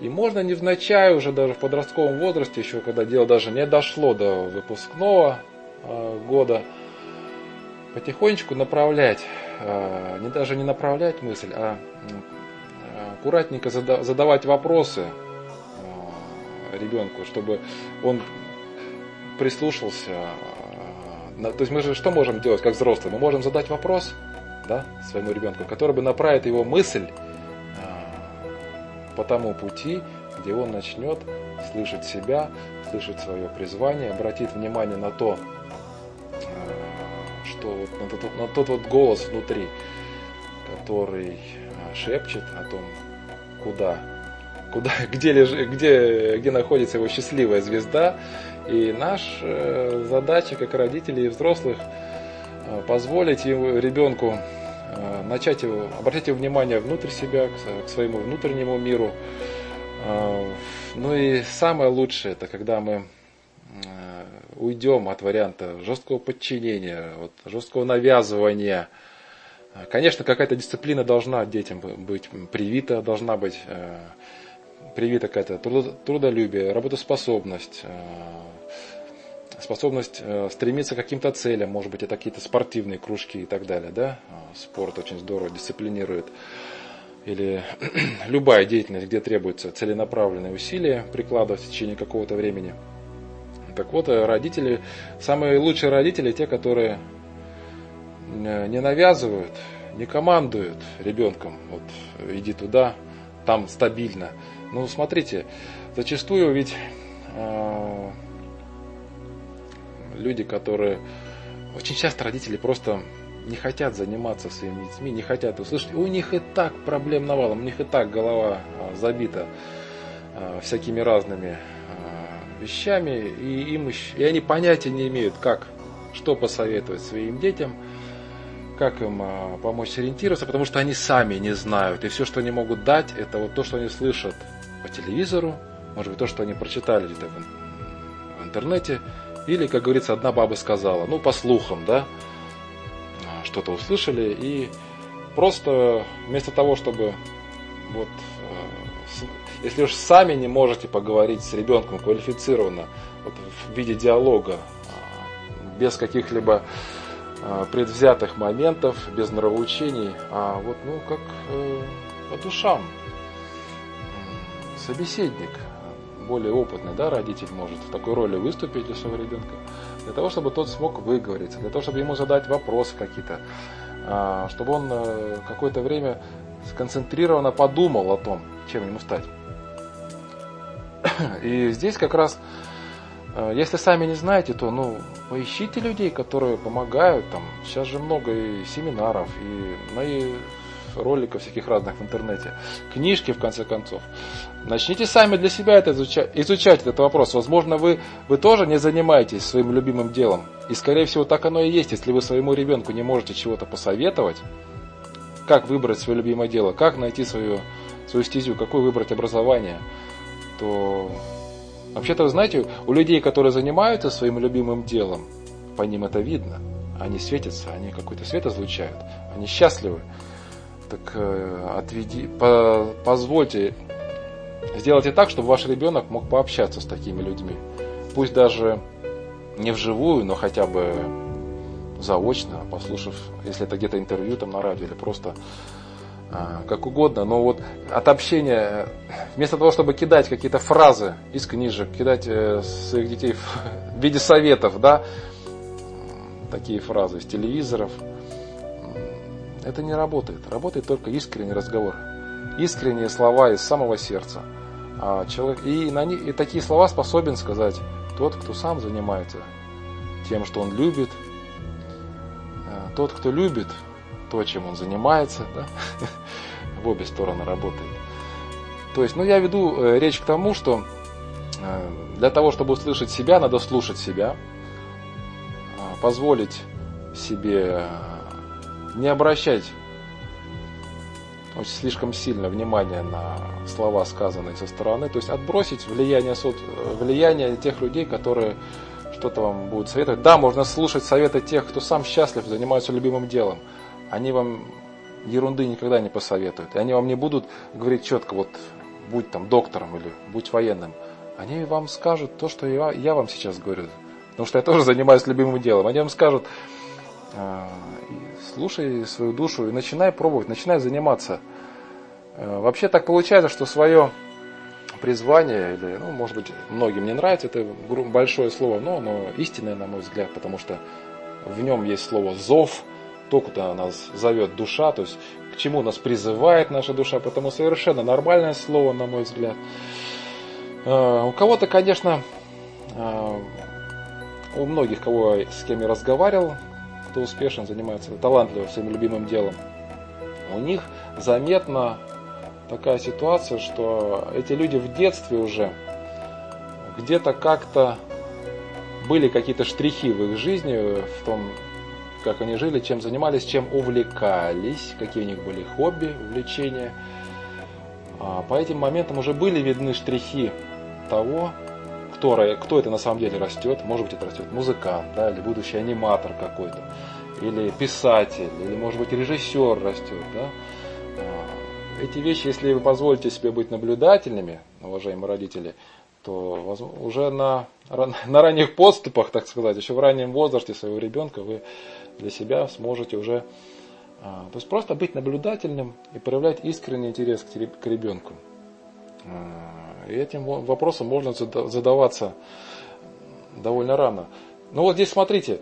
И можно невзначай уже даже в подростковом возрасте, еще когда дело даже не дошло до выпускного э, года, потихонечку направлять, э, не даже не направлять мысль, а аккуратненько задавать вопросы ребенку, чтобы он прислушался. Э, то есть мы же что можем делать как взрослые? Мы можем задать вопрос да, своему ребенку, который бы направит его мысль э, по тому пути, где он начнет слышать себя, слышать свое призвание, обратит внимание на то, что вот, на, тот, на тот вот голос внутри, который шепчет о том, куда, куда, (laughs) где, леж, где, где находится его счастливая звезда. И наша э, задача, как родителей и взрослых, э, позволить его, ребенку э, начать его, обратить его внимание внутрь себя, к своему внутреннему миру. Ну и самое лучшее, это когда мы уйдем от варианта жесткого подчинения, вот, жесткого навязывания – Конечно, какая-то дисциплина должна детям быть привита, должна быть э, привита какая-то трудолюбие, работоспособность, э, способность э, стремиться к каким-то целям, может быть, это какие-то спортивные кружки и так далее, да, спорт очень здорово дисциплинирует, или (clears throat) любая деятельность, где требуется целенаправленные усилия прикладывать в течение какого-то времени. Так вот, родители, самые лучшие родители, те, которые Э, не навязывают, не командуют ребенком, вот иди туда, там стабильно. Ну, смотрите, зачастую ведь э, люди, которые... Очень часто родители просто не хотят заниматься своими детьми, не хотят услышать. У них и так проблем навалом, у них и так голова э, забита э, всякими разными э, вещами, и, им, и они понятия не имеют, как, что посоветовать своим детям – как им а, помочь сориентироваться, потому что они сами не знают. И все, что они могут дать, это вот то, что они слышат по телевизору, может быть, то, что они прочитали где-то в интернете, или, как говорится, одна баба сказала, ну, по слухам, да, а, что-то услышали, и просто вместо того, чтобы вот, э, если уж сами не можете поговорить с ребенком квалифицированно, вот в виде диалога, а, без каких-либо предвзятых моментов, без нравоучений, а вот, ну, как э, по душам. Собеседник, более опытный, да, родитель может в такой роли выступить для своего ребенка, для того, чтобы тот смог выговориться, для того, чтобы ему задать вопросы какие-то, э, чтобы он э, какое-то время сконцентрированно подумал о том, чем ему стать. (coughs) И здесь как раз Э, если сами не знаете, то ну, поищите людей, которые помогают. Там, сейчас же много и семинаров, и мои роликов всяких разных в интернете, книжки в конце концов. Начните сами для себя это изучать, изучать этот вопрос. Возможно, вы, вы тоже не занимаетесь своим любимым делом. И скорее всего так оно и есть, если вы своему ребенку не можете чего-то посоветовать, как выбрать свое любимое дело, как найти свою, свою стезю, какое выбрать образование, то Вообще-то, вы знаете, у людей, которые занимаются своим любимым делом, по ним это видно. Они светятся, они какой-то свет излучают, они счастливы. Так э, отведи, по, позвольте, сделайте так, чтобы ваш ребенок мог пообщаться с такими людьми. Пусть даже не вживую, но хотя бы заочно, послушав, если это где-то интервью там на радио или просто а, как угодно, но вот от общения, вместо того, чтобы кидать какие-то фразы из книжек, кидать э, своих детей в (laughs) виде советов, да, такие фразы из телевизоров, это не работает. Работает только искренний разговор. Искренние слова из самого сердца. А человек, и, на них, и такие слова способен сказать тот, кто сам занимается тем, что он любит. Э, тот, кто любит то, чем он занимается, да? (laughs) в обе стороны работает. То есть, ну, я веду э, речь к тому, что э, для того, чтобы услышать себя, надо слушать себя, э, позволить себе не обращать очень слишком сильно внимание на слова, сказанные со стороны. То есть отбросить влияние, влияние тех людей, которые что-то вам будут советовать. Да, можно слушать советы тех, кто сам счастлив, занимается любимым делом. Они вам ерунды никогда не посоветуют. И они вам не будут говорить четко, вот будь там доктором или будь военным. Они вам скажут то, что я, я вам сейчас говорю. Потому что я тоже занимаюсь любимым делом. Они вам скажут, э, слушай свою душу и начинай пробовать, начинай заниматься. Э, вообще так получается, что свое призвание, или, ну, может быть, многим не нравится это большое слово, но оно истинное, на мой взгляд, потому что в нем есть слово «зов», то, куда нас зовет душа, то есть к чему нас призывает наша душа, потому совершенно нормальное слово, на мой взгляд. Э, у кого-то, конечно, э, у многих, кого с кем я разговаривал, кто успешен, занимается талантливо своим любимым делом, у них заметно такая ситуация, что эти люди в детстве уже где-то как-то были какие-то штрихи в их жизни, в том, как они жили, чем занимались, чем увлекались, какие у них были хобби, увлечения. А по этим моментам уже были видны штрихи того, кто, кто это на самом деле растет. Может быть, это растет музыкант, да, или будущий аниматор какой-то, или писатель, или, может быть, режиссер растет. Да. А, эти вещи, если вы позволите себе быть наблюдательными, уважаемые родители, то уже на, (laughs) на ранних подступах, так сказать, еще в раннем возрасте своего ребенка вы для себя сможете уже а, то есть просто быть наблюдательным и проявлять искренний интерес к ребенку. И этим вопросом можно задаваться довольно рано. Ну вот здесь смотрите,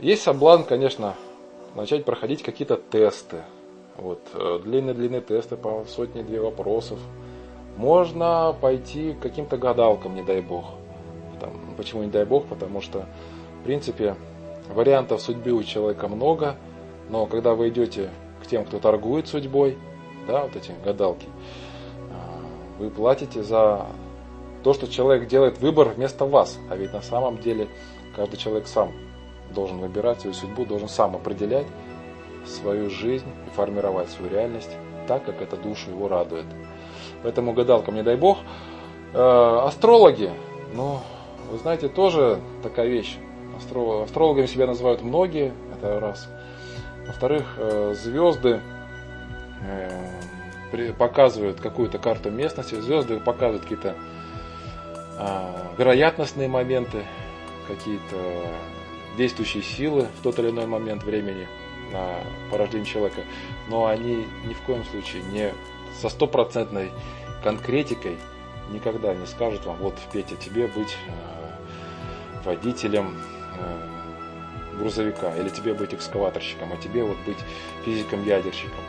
есть соблазн, конечно, начать проходить какие-то тесты. Вот, э, длинные-длинные тесты по сотне-две вопросов. Можно пойти к каким-то гадалкам, не дай бог. Там, почему не дай бог? Потому что, в принципе, Вариантов судьбы у человека много, но когда вы идете к тем, кто торгует судьбой, да, вот эти гадалки, вы платите за то, что человек делает выбор вместо вас. А ведь на самом деле каждый человек сам должен выбирать свою судьбу, должен сам определять свою жизнь и формировать свою реальность так, как эта душа его радует. Поэтому гадалкам не дай бог. Э, астрологи, ну, вы знаете, тоже такая вещь. Астрологами себя называют многие, это раз. Во-вторых, э, звезды э, показывают какую-то карту местности, звезды показывают какие-то а, вероятностные моменты, какие-то действующие силы в тот или иной момент времени на порождение человека, но они ни в коем случае не со стопроцентной конкретикой никогда не скажут вам, вот, Петя, тебе быть э, водителем Э, грузовика, или тебе быть экскаваторщиком, а тебе вот быть физиком-ядерщиком.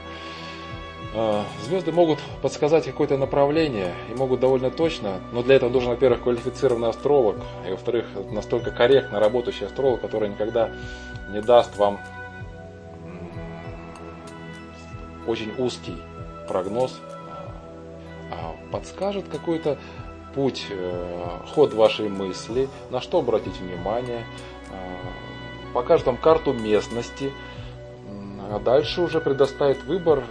Э, звезды могут подсказать какое-то направление и могут довольно точно, но для этого нужен, во-первых, квалифицированный астролог, и, во-вторых, настолько корректно работающий астролог, который никогда не даст вам очень узкий прогноз, а подскажет какой-то путь, э, ход вашей мысли, на что обратить внимание, Э, покажет вам карту местности, а дальше уже предоставит выбор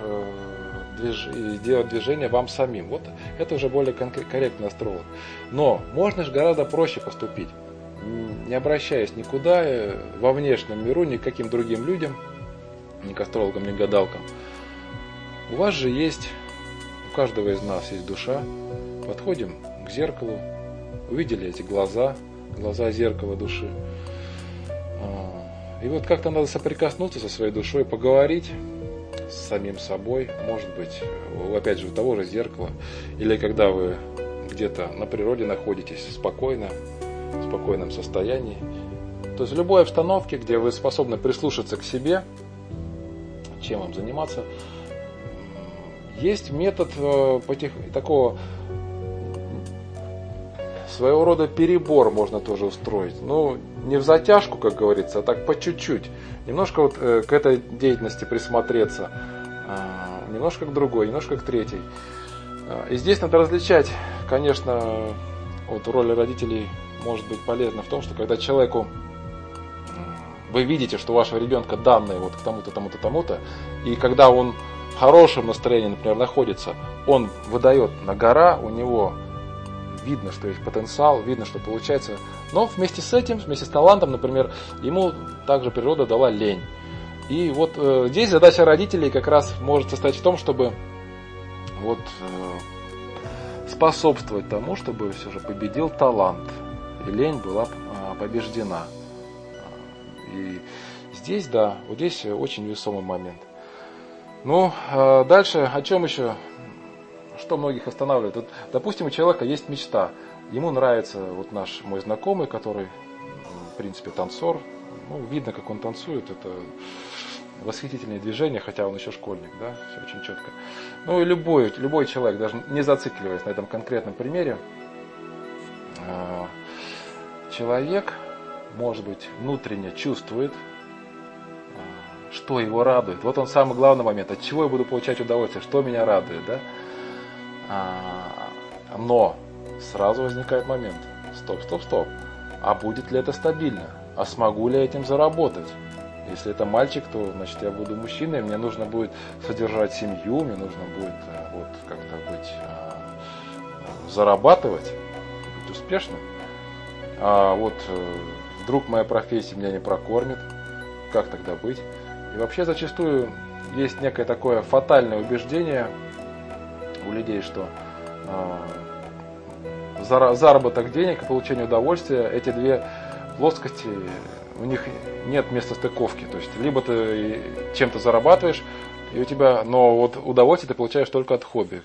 и сделать движение вам самим. Вот это уже более корректный астролог. Но можно же гораздо проще поступить, не обращаясь никуда, э, во внешнем миру, ни к каким другим людям, ни к астрологам, ни к гадалкам. У вас же есть, у каждого из нас есть душа. Подходим к зеркалу, увидели эти глаза, глаза зеркала души. И вот как-то надо соприкоснуться со своей душой, поговорить с самим собой, может быть, опять же, у того же зеркала, или когда вы где-то на природе находитесь спокойно, в спокойном состоянии. То есть в любой обстановке, где вы способны прислушаться к себе, чем вам заниматься, есть метод э, потих... такого своего рода перебор можно тоже устроить. Ну, не в затяжку, как говорится, а так по чуть-чуть. Немножко вот э, к этой деятельности присмотреться, э, немножко к другой, немножко к третьей. Э, и здесь надо различать, конечно, вот роль родителей может быть полезна в том, что когда человеку вы видите, что у вашего ребенка данные вот к тому-то, тому-то, тому-то, и когда он хорошем настроении, например, находится, он выдает на гора, у него видно, что есть потенциал, видно, что получается. Но вместе с этим, вместе с талантом, например, ему также природа дала лень. И вот э, здесь задача родителей как раз может состоять в том, чтобы вот э, способствовать тому, чтобы все же победил талант. И лень была э, побеждена. И здесь, да, вот здесь очень весомый момент. Ну, э, дальше, о чем еще что многих останавливает? Вот, допустим, у человека есть мечта. Ему нравится вот наш мой знакомый, который, в принципе, танцор. Ну, видно, как он танцует. Это восхитительные движения, хотя он еще школьник, да, все очень четко. Ну и любой, любой человек, даже не зацикливаясь на этом конкретном примере, а, человек, может быть, внутренне чувствует, а, что его радует. Вот он самый главный момент, от чего я буду получать удовольствие, что меня радует, да. А, но сразу возникает момент, стоп, стоп, стоп, а будет ли это стабильно? А смогу ли я этим заработать? Если это мальчик, то значит я буду мужчиной, мне нужно будет содержать семью, мне нужно будет э, вот как-то быть э, зарабатывать, быть успешным. А вот э, вдруг моя профессия меня не прокормит, как тогда быть? И вообще зачастую есть некое такое фатальное убеждение у людей, что э, заработок денег и получение удовольствия, эти две плоскости, у них нет места стыковки. То есть, либо ты чем-то зарабатываешь, и у тебя, но вот удовольствие ты получаешь только от хобби.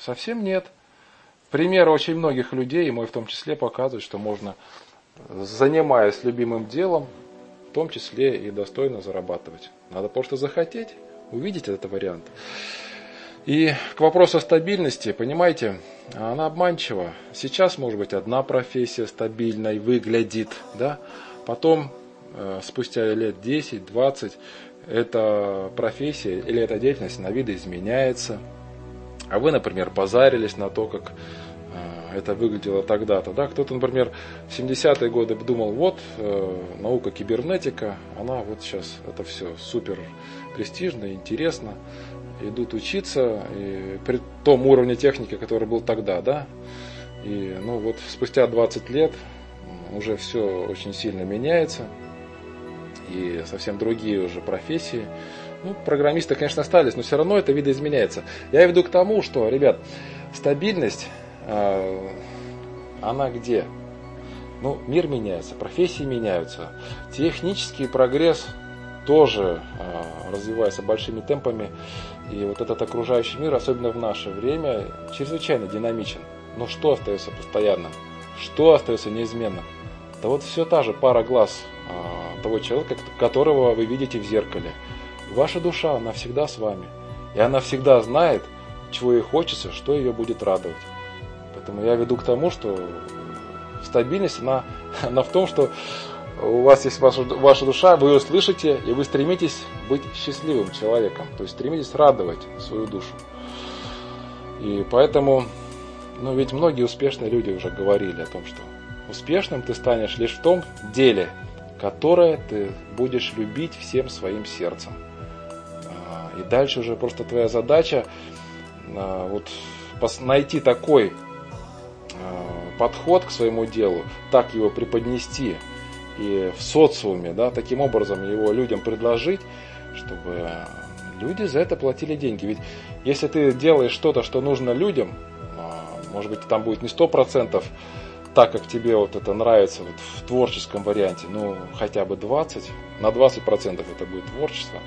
Совсем нет. Примеры очень многих людей, и мой в том числе, показывают, что можно, занимаясь любимым делом, в том числе и достойно зарабатывать. Надо просто захотеть, увидеть этот вариант. И к вопросу стабильности, понимаете, она обманчива. Сейчас, может быть, одна профессия стабильной выглядит, да? потом, э, спустя лет 10-20, эта профессия или эта деятельность на виды изменяется. А вы, например, позарились на то, как э, это выглядело тогда-то. Да? Кто-то, например, в 70-е годы думал, вот э, наука кибернетика, она вот сейчас это все супер престижно, интересно идут учиться и при том уровне техники, который был тогда, да. И ну вот спустя 20 лет уже все очень сильно меняется. И совсем другие уже профессии. Ну, программисты, конечно, остались, но все равно это видоизменяется. Я веду к тому, что, ребят, стабильность, э, она где? Ну, мир меняется, профессии меняются, технический прогресс тоже э, развивается большими темпами. И вот этот окружающий мир, особенно в наше время, чрезвычайно динамичен. Но что остается постоянным? Что остается неизменным? Да вот все та же пара глаз а, того человека, которого вы видите в зеркале. Ваша душа, она всегда с вами. И она всегда знает, чего ей хочется, что ее будет радовать. Поэтому я веду к тому, что стабильность, она, (laughs) она в том, что у вас есть ваша, ваша душа, вы ее слышите, и вы стремитесь быть счастливым человеком, то есть стремитесь радовать свою душу. И поэтому, ну ведь многие успешные люди уже говорили о том, что успешным ты станешь лишь в том деле, которое ты будешь любить всем своим сердцем. А, и дальше уже просто твоя задача а, вот найти такой а, подход к своему делу, так его преподнести, и в социуме, да, таким образом его людям предложить, чтобы люди за это платили деньги. Ведь если ты делаешь что-то, что нужно людям, а, может быть, там будет не сто процентов так, как тебе вот это нравится вот в творческом варианте, ну, хотя бы 20, на 20 процентов это будет творчество,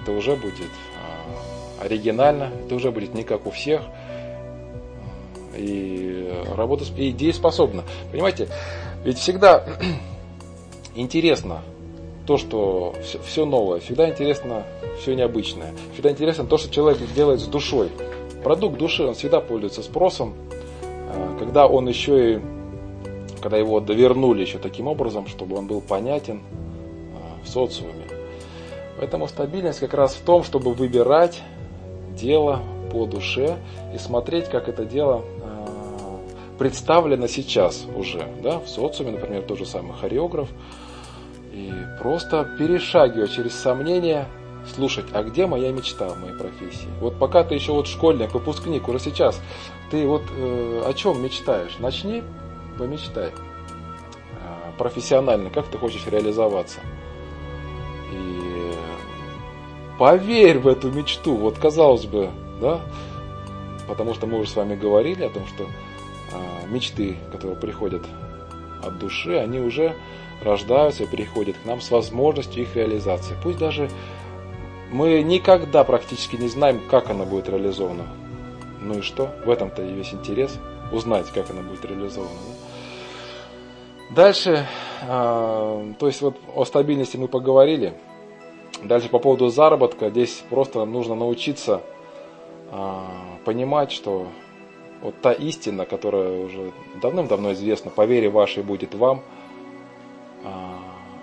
это уже будет а, оригинально, это уже будет не как у всех, и работа, и дееспособна. Понимаете, ведь всегда интересно то, что все, все новое, всегда интересно все необычное. Всегда интересно то, что человек делает с душой. Продукт души, он всегда пользуется спросом, э, когда он еще и, когда его довернули еще таким образом, чтобы он был понятен э, в социуме. Поэтому стабильность как раз в том, чтобы выбирать дело по душе и смотреть, как это дело э, представлено сейчас уже, да, в социуме, например, тот же самый хореограф, и просто перешагивая через сомнения, слушать, а где моя мечта в моей профессии? Вот пока ты еще вот школьник, выпускник, уже сейчас, ты вот э, о чем мечтаешь? Начни, помечтай. Э, профессионально, как ты хочешь реализоваться. И поверь в эту мечту. Вот казалось бы, да, потому что мы уже с вами говорили о том, что э, мечты, которые приходят от души, они уже рождаются и приходят к нам с возможностью их реализации. Пусть даже мы никогда практически не знаем, как она будет реализована. Ну и что? В этом-то и весь интерес узнать, как она будет реализована. Дальше, э, то есть вот о стабильности мы поговорили. Дальше по поводу заработка, здесь просто нужно научиться э, понимать, что вот та истина, которая уже давным-давно известна, по вере вашей будет вам,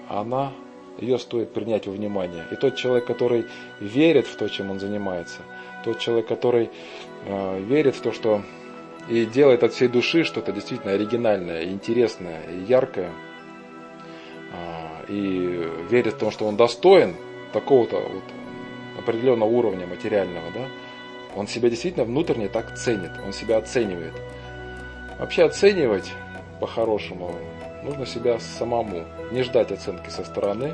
она, ее стоит принять во внимание. И тот человек, который верит в то, чем он занимается, тот человек, который э, верит в то, что и делает от всей души что-то действительно оригинальное, интересное, яркое, э, и верит в то, что он достоин такого-то вот определенного уровня материального, да, он себя действительно внутренне так ценит, он себя оценивает. Вообще оценивать по-хорошему нужно себя самому, не ждать оценки со стороны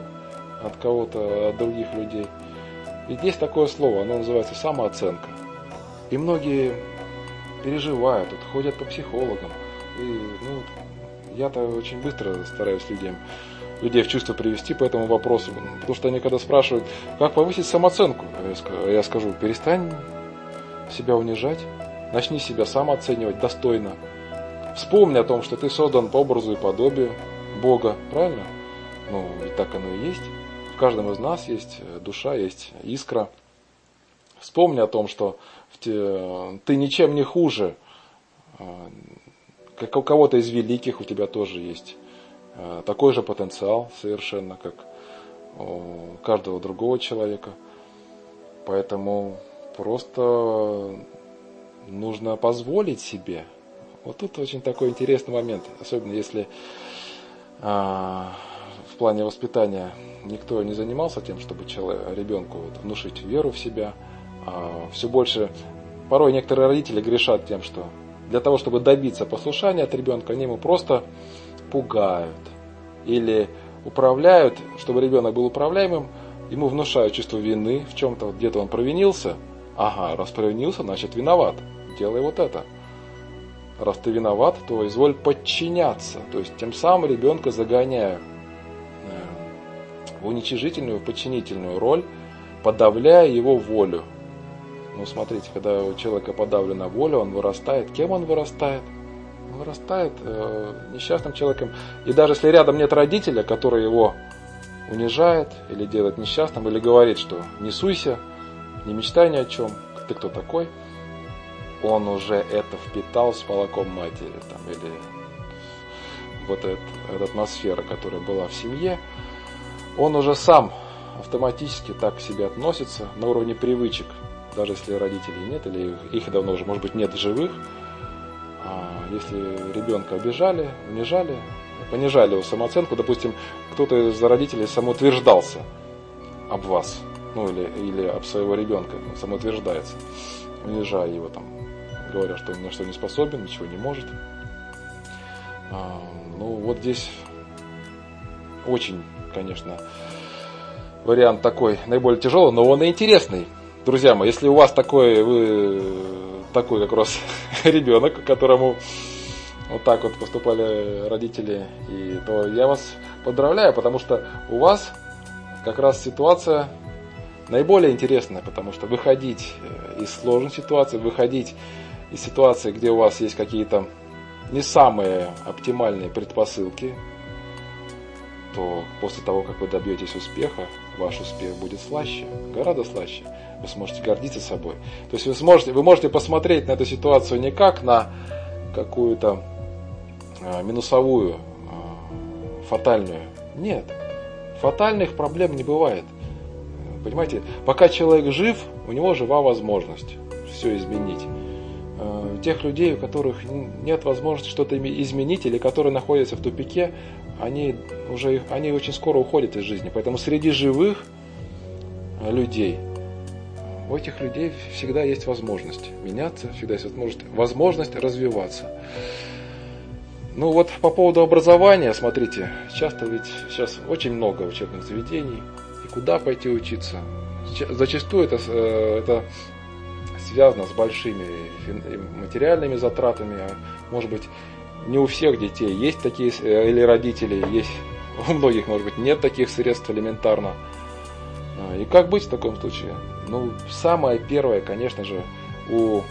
от кого-то, от других людей. Ведь есть такое слово, оно называется самооценка. И многие переживают, вот, ходят по психологам. И, ну, я-то очень быстро стараюсь людям, людей в чувство привести по этому вопросу. Потому что они когда спрашивают, как повысить самооценку, я скажу, перестань себя унижать, начни себя сам оценивать достойно. Вспомни о том, что ты создан по образу и подобию Бога, правильно? Ну, и так оно и есть. В каждом из нас есть э, душа, есть искра. Вспомни о том, что ты ничем не хуже, э, как у кого-то из великих у тебя тоже есть э, такой же потенциал совершенно, как у каждого другого человека. Поэтому Просто нужно позволить себе. Вот тут очень такой интересный момент, особенно если а, в плане воспитания никто не занимался тем, чтобы человек, ребенку вот, внушить веру в себя. А, все больше, порой некоторые родители грешат тем, что для того, чтобы добиться послушания от ребенка, они ему просто пугают или управляют, чтобы ребенок был управляемым, ему внушают чувство вины в чем-то, вот где-то он провинился – Ага, раз провинился, значит виноват. Делай вот это. Раз ты виноват, то изволь подчиняться. То есть тем самым ребенка загоняя э, в уничижительную, в подчинительную роль, подавляя его волю. Ну, смотрите, когда у человека подавлена воля, он вырастает. Кем он вырастает? Он вырастает э, несчастным человеком. И даже если рядом нет родителя, который его унижает или делает несчастным, или говорит, что не суйся, не мечтай ни о чем, ты кто такой, он уже это впитал с молоком матери, там, или вот эта, эта атмосфера, которая была в семье, он уже сам автоматически так к себе относится на уровне привычек, даже если родителей нет, или их давно уже, может быть, нет живых, а если ребенка обижали, унижали, понижали его самооценку, допустим, кто-то из родителей самоутверждался об вас, ну или, или об своего ребенка самоутверждается, унижая его там, говоря, что ни на что не способен, ничего не может. А, ну вот здесь очень, конечно, вариант такой наиболее тяжелый, но он и интересный. Друзья мои, если у вас такой, вы такой как раз (laughs) ребенок, которому вот так вот поступали родители, и, то я вас поздравляю, потому что у вас как раз ситуация наиболее интересное, потому что выходить э, из сложной ситуации, выходить из ситуации, где у вас есть какие-то не самые оптимальные предпосылки, то после того, как вы добьетесь успеха, ваш успех будет слаще, гораздо слаще. Вы сможете гордиться собой. То есть вы, сможете, вы можете посмотреть на эту ситуацию не как на какую-то э, минусовую, э, фатальную. Нет, фатальных проблем не бывает. Понимаете, пока человек жив, у него жива возможность все изменить. Э, тех людей, у которых нет возможности что-то изменить или которые находятся в тупике, они уже они очень скоро уходят из жизни. Поэтому среди живых людей, у этих людей всегда есть возможность меняться, всегда есть возможность, возможность развиваться. Ну вот по поводу образования, смотрите, часто ведь сейчас очень много учебных заведений, и куда пойти учиться. Зачастую это, э, это связано с большими материальными затратами, а может быть не у всех детей есть такие, э, или родителей, есть (laughs) у многих, может быть, нет таких средств элементарно. А, и как быть в таком случае? Ну, самое первое, конечно же, у,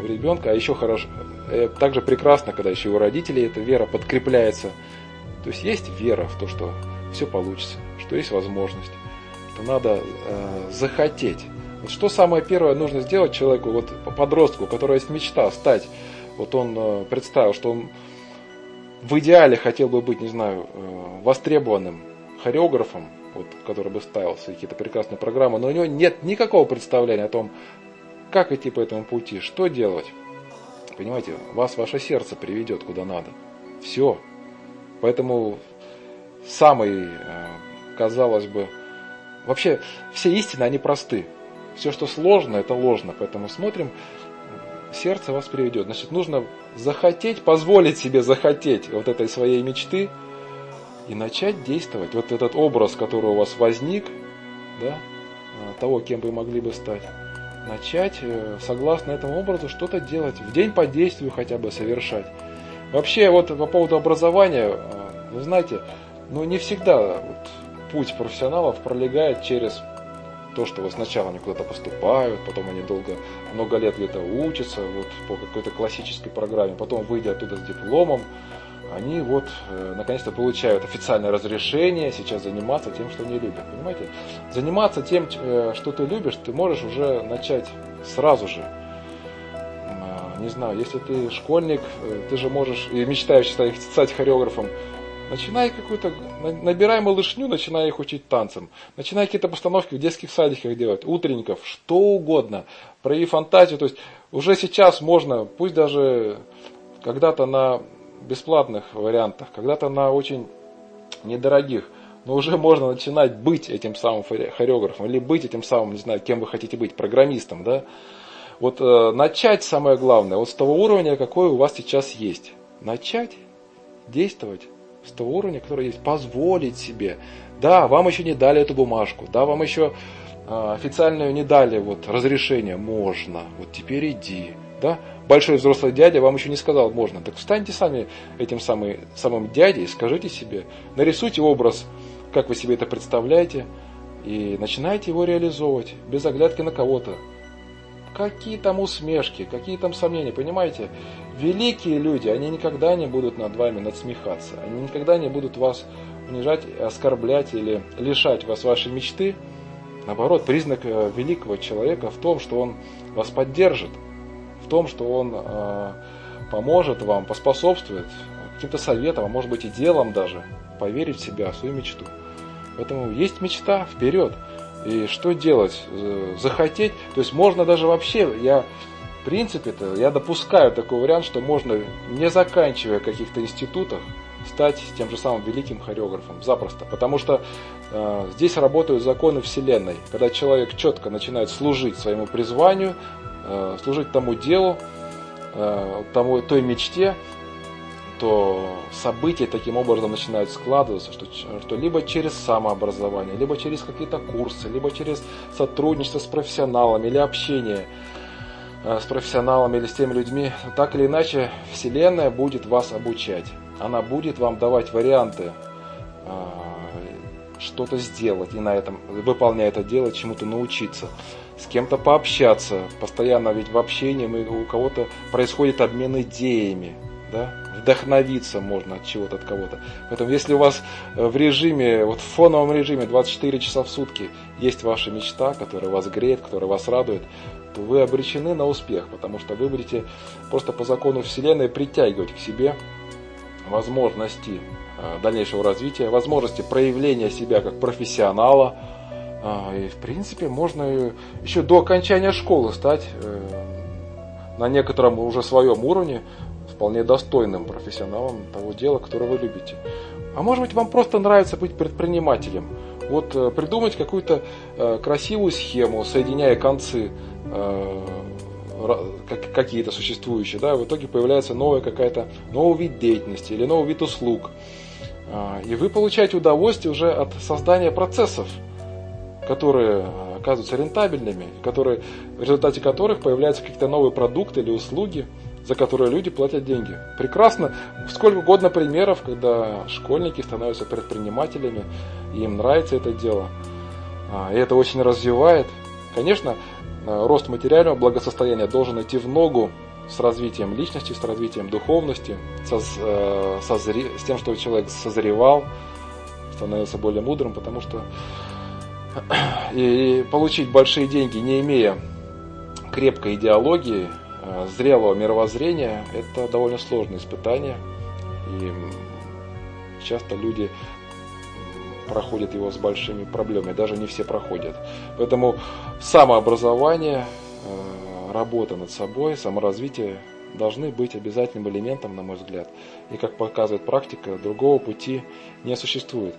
у ребенка, а еще хорошо, э, также прекрасно, когда еще у родителей эта вера подкрепляется. То есть есть вера в то, что все получится, что есть возможность, что надо э, захотеть. Что самое первое нужно сделать человеку, вот подростку, у которого есть мечта стать, вот он э, представил, что он в идеале хотел бы быть, не знаю, э, востребованным хореографом, вот, который бы ставил какие-то прекрасные программы, но у него нет никакого представления о том, как идти по этому пути, что делать. Понимаете, вас ваше сердце приведет куда надо. Все. Поэтому самый, э, казалось бы, вообще все истины, они просты. Все, что сложно, это ложно. Поэтому смотрим, сердце вас приведет. Значит, нужно захотеть, позволить себе захотеть вот этой своей мечты – и начать действовать. Вот этот образ, который у вас возник, да, того, кем вы могли бы стать, начать э, согласно этому образу что-то делать, в день по действию хотя бы совершать. Вообще, вот по поводу образования, а, вы знаете, ну не всегда вот, путь профессионалов пролегает через то, что вот сначала они куда-то поступают, потом они долго, много лет где-то учатся, вот по какой-то классической программе, потом выйдя оттуда с дипломом, они вот э, наконец-то получают официальное разрешение сейчас заниматься тем, что они любят. Понимаете? Заниматься тем, э, что ты любишь, ты можешь уже начать сразу же. А, не знаю, если ты школьник, э, ты же можешь и мечтаешь стать хореографом, Начинай какую-то, набирай малышню, начинай их учить танцам. Начинай какие-то постановки в детских садиках делать, утренников, что угодно. Прояви фантазию. То есть уже сейчас можно, пусть даже когда-то на бесплатных вариантах, когда-то на очень недорогих, но уже можно начинать быть этим самым хореографом, или быть этим самым, не знаю, кем вы хотите быть, программистом, да. Вот э, начать самое главное, вот с того уровня, какой у вас сейчас есть. Начать действовать с того уровня, который есть, позволить себе. Да, вам еще не дали эту бумажку, да, вам еще э, официальную не дали вот разрешение, можно, вот теперь иди, да, большой взрослый дядя вам еще не сказал можно. Так встаньте сами этим самым, самым дядей, скажите себе, нарисуйте образ, как вы себе это представляете, и начинайте его реализовывать, без оглядки на кого-то. Какие там усмешки, какие там сомнения, понимаете? Великие люди, они никогда не будут над вами надсмехаться, они никогда не будут вас унижать, оскорблять или лишать вас вашей мечты. Наоборот, признак э, великого человека в том, что он вас поддержит, в том, что он э, поможет вам, поспособствует каким-то советом, а может быть и делом даже, поверить в себя, в свою мечту. Поэтому есть мечта, вперед. И что делать? Э, захотеть. То есть можно даже вообще, я в принципе-то, я допускаю такой вариант, что можно, не заканчивая каких-то институтах, стать тем же самым великим хореографом. Запросто. Потому что э, здесь работают законы Вселенной. Когда человек четко начинает служить своему призванию, Э, служить тому делу, э, тому, той мечте, то события таким образом начинают складываться, что, что либо через самообразование, либо через какие-то курсы, либо через сотрудничество с профессионалами или общение э, с профессионалами или с теми людьми, так или иначе Вселенная будет вас обучать. Она будет вам давать варианты что-то сделать и на этом, выполняя это дело, чему-то научиться с кем-то пообщаться. Постоянно ведь в общении мы, у кого-то происходит обмен идеями. Да? Вдохновиться можно от чего-то, от кого-то. Поэтому если у вас э, в режиме, вот в фоновом режиме 24 часа в сутки есть ваша мечта, которая вас греет, которая вас радует, то вы обречены на успех, потому что вы будете просто по закону Вселенной притягивать к себе возможности э, дальнейшего развития, возможности проявления себя как профессионала, а, и в принципе можно еще до окончания школы стать э, на некотором уже своем уровне вполне достойным профессионалом того дела, которое вы любите. А может быть вам просто нравится быть предпринимателем. Вот э, придумать какую-то э, красивую схему, соединяя концы какие-то существующие, да, в итоге появляется новая какая-то, новый вид деятельности или новый вид услуг. И вы получаете удовольствие уже от создания процессов, которые оказываются рентабельными, которые, в результате которых появляются какие-то новые продукты или услуги, за которые люди платят деньги. Прекрасно. Сколько угодно примеров, когда школьники становятся предпринимателями, и им нравится это дело. А, и это очень развивает. Конечно, а, рост материального благосостояния должен идти в ногу с развитием личности, с развитием духовности, со, э, созре, с тем, что человек созревал, становился более мудрым, потому что (clears throat) и получить большие деньги, не имея крепкой идеологии, зрелого мировоззрения, это довольно сложное испытание. И часто люди проходят его с большими проблемами, даже не все проходят. Поэтому самообразование, э, работа над собой, саморазвитие должны быть обязательным элементом, на мой взгляд. И как показывает практика, другого пути не существует.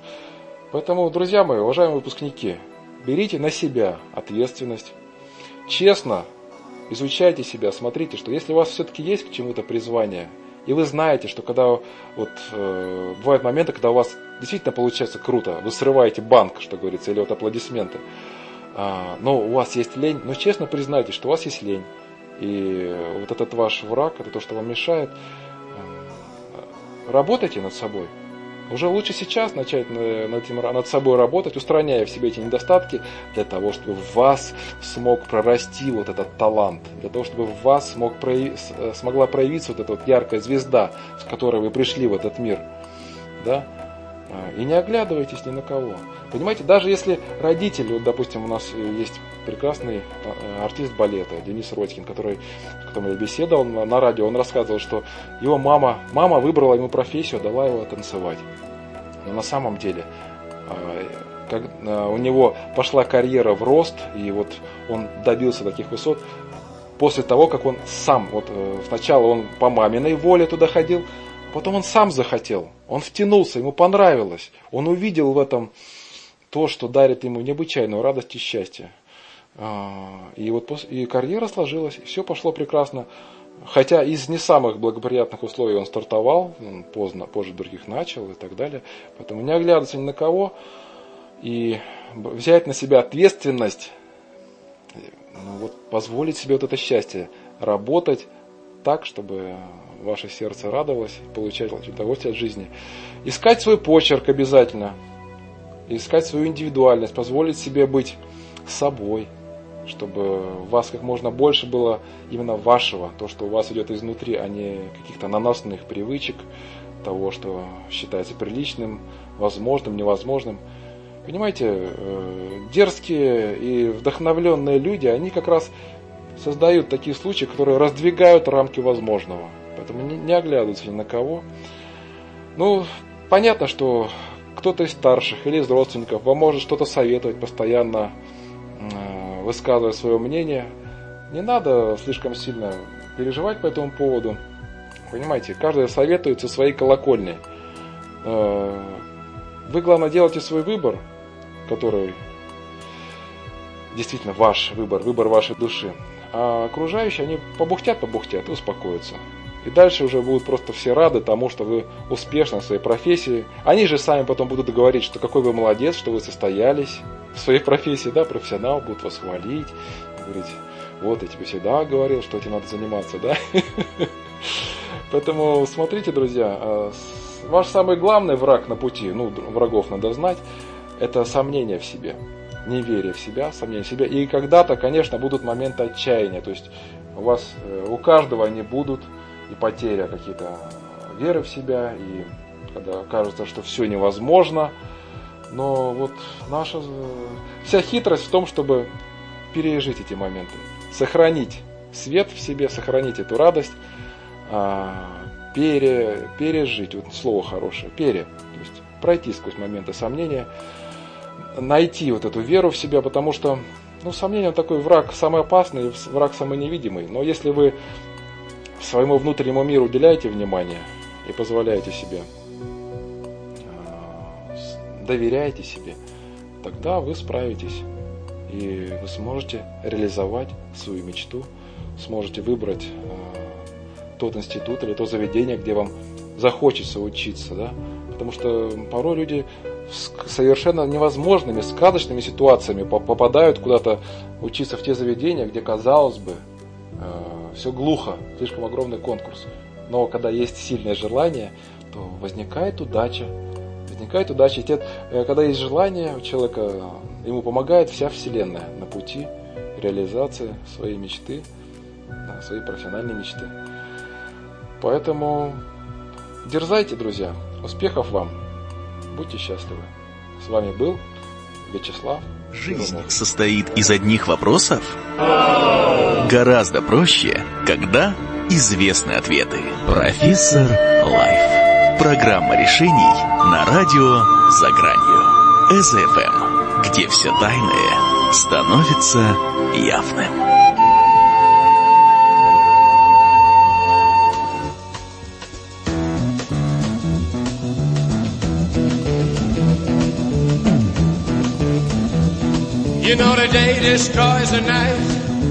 Поэтому, друзья мои, уважаемые выпускники, берите на себя ответственность, честно изучайте себя, смотрите, что если у вас все-таки есть к чему-то призвание, и вы знаете, что когда вот э, бывают моменты, когда у вас действительно получается круто, вы срываете банк, что говорится, или вот аплодисменты, э, но у вас есть лень, но честно признайте, что у вас есть лень, и вот этот ваш враг, это то, что вам мешает, э, работайте над собой. Уже лучше сейчас начать над, этим, над собой работать, устраняя в себе эти недостатки, для того, чтобы в вас смог прорасти вот этот талант, для того, чтобы в вас смог прояв... Э, смогла проявиться вот эта вот яркая звезда, с которой вы пришли в этот мир. Да? А, и не оглядывайтесь ни на кого. Понимаете, даже если родители, вот, допустим, у нас есть прекрасный э, артист балета Денис Родькин, который, с которым я беседовал на, на радио, он рассказывал, что его мама, мама выбрала ему профессию, дала его танцевать. Но на самом деле а, как, а, у него пошла карьера в рост, и вот он добился таких высот после того, как он сам, вот э, сначала он по маминой воле туда ходил, потом он сам захотел, он втянулся, ему понравилось, он увидел в этом то, что дарит ему необычайную радость и счастье. А, и вот и карьера сложилась, и все пошло прекрасно. Хотя из не самых благоприятных условий он стартовал, он поздно, позже других начал и так далее. Поэтому не оглядываться ни на кого и взять на себя ответственность, ну вот, позволить себе вот это счастье, работать так, чтобы ваше сердце радовалось, получать удовольствие от жизни. Искать свой почерк обязательно, искать свою индивидуальность, позволить себе быть собой, чтобы у вас как можно больше было именно вашего, то, что у вас идет изнутри, а не каких-то наносных привычек, того, что считается приличным, возможным, невозможным. Понимаете, э, дерзкие и вдохновленные люди, они как раз создают такие случаи, которые раздвигают рамки возможного. Поэтому не оглядываются ни на кого. Ну, понятно, что кто-то из старших или из родственников вам может что-то советовать постоянно, высказывая свое мнение. Не надо слишком сильно переживать по этому поводу. Понимаете, каждый советует со своей колокольни. Э, вы, главное, делайте свой выбор, который действительно ваш выбор, выбор вашей души. А окружающие, они побухтят, побухтят и успокоятся. И дальше уже будут просто все рады тому, что вы успешны в своей профессии. Они же сами потом будут говорить, что какой вы молодец, что вы состоялись в своей профессии, да, профессионал, будут вас хвалить, говорить, вот я тебе всегда говорил, что этим надо заниматься, да. (laughs) Поэтому смотрите, друзья, а, ваш самый главный враг на пути, ну, врагов надо знать, это сомнение в себе, неверие в себя, сомнение в себя. И когда-то, конечно, будут моменты отчаяния, то есть у вас, э, у каждого они будут, и потеря какие-то веры в себя, и когда кажется, что все невозможно. Но вот наша вся хитрость в том, чтобы пережить эти моменты, сохранить свет в себе, сохранить эту радость, а, пере, пережить, вот слово хорошее, пере, то есть пройти сквозь моменты сомнения, найти вот эту веру в себя, потому что ну, сомнение такой враг самый опасный, враг самый невидимый. Но если вы своему внутреннему миру уделяете внимание и позволяете себе, а, доверяете себе, тогда вы справитесь. И вы сможете реализовать свою мечту, сможете выбрать э, тот институт или то заведение, где вам захочется учиться, да, потому что порой люди совершенно невозможными, сказочными ситуациями попадают куда-то учиться в те заведения, где, казалось бы, э, все глухо, слишком огромный конкурс. Но когда есть сильное желание, то возникает удача. Возникает удача. И э, когда есть желание у человека, ему помогает вся Вселенная на пути реализации своей мечты, своей профессиональной мечты. Поэтому дерзайте, друзья. Успехов вам! Будьте счастливы. С вами был Вячеслав. Жизнь состоит из одних вопросов? Гораздо проще, когда известны ответы. Профессор Лайф. Программа решений на радио «За гранью». Eza FM, где все тайное становится явным. You know the day destroys the night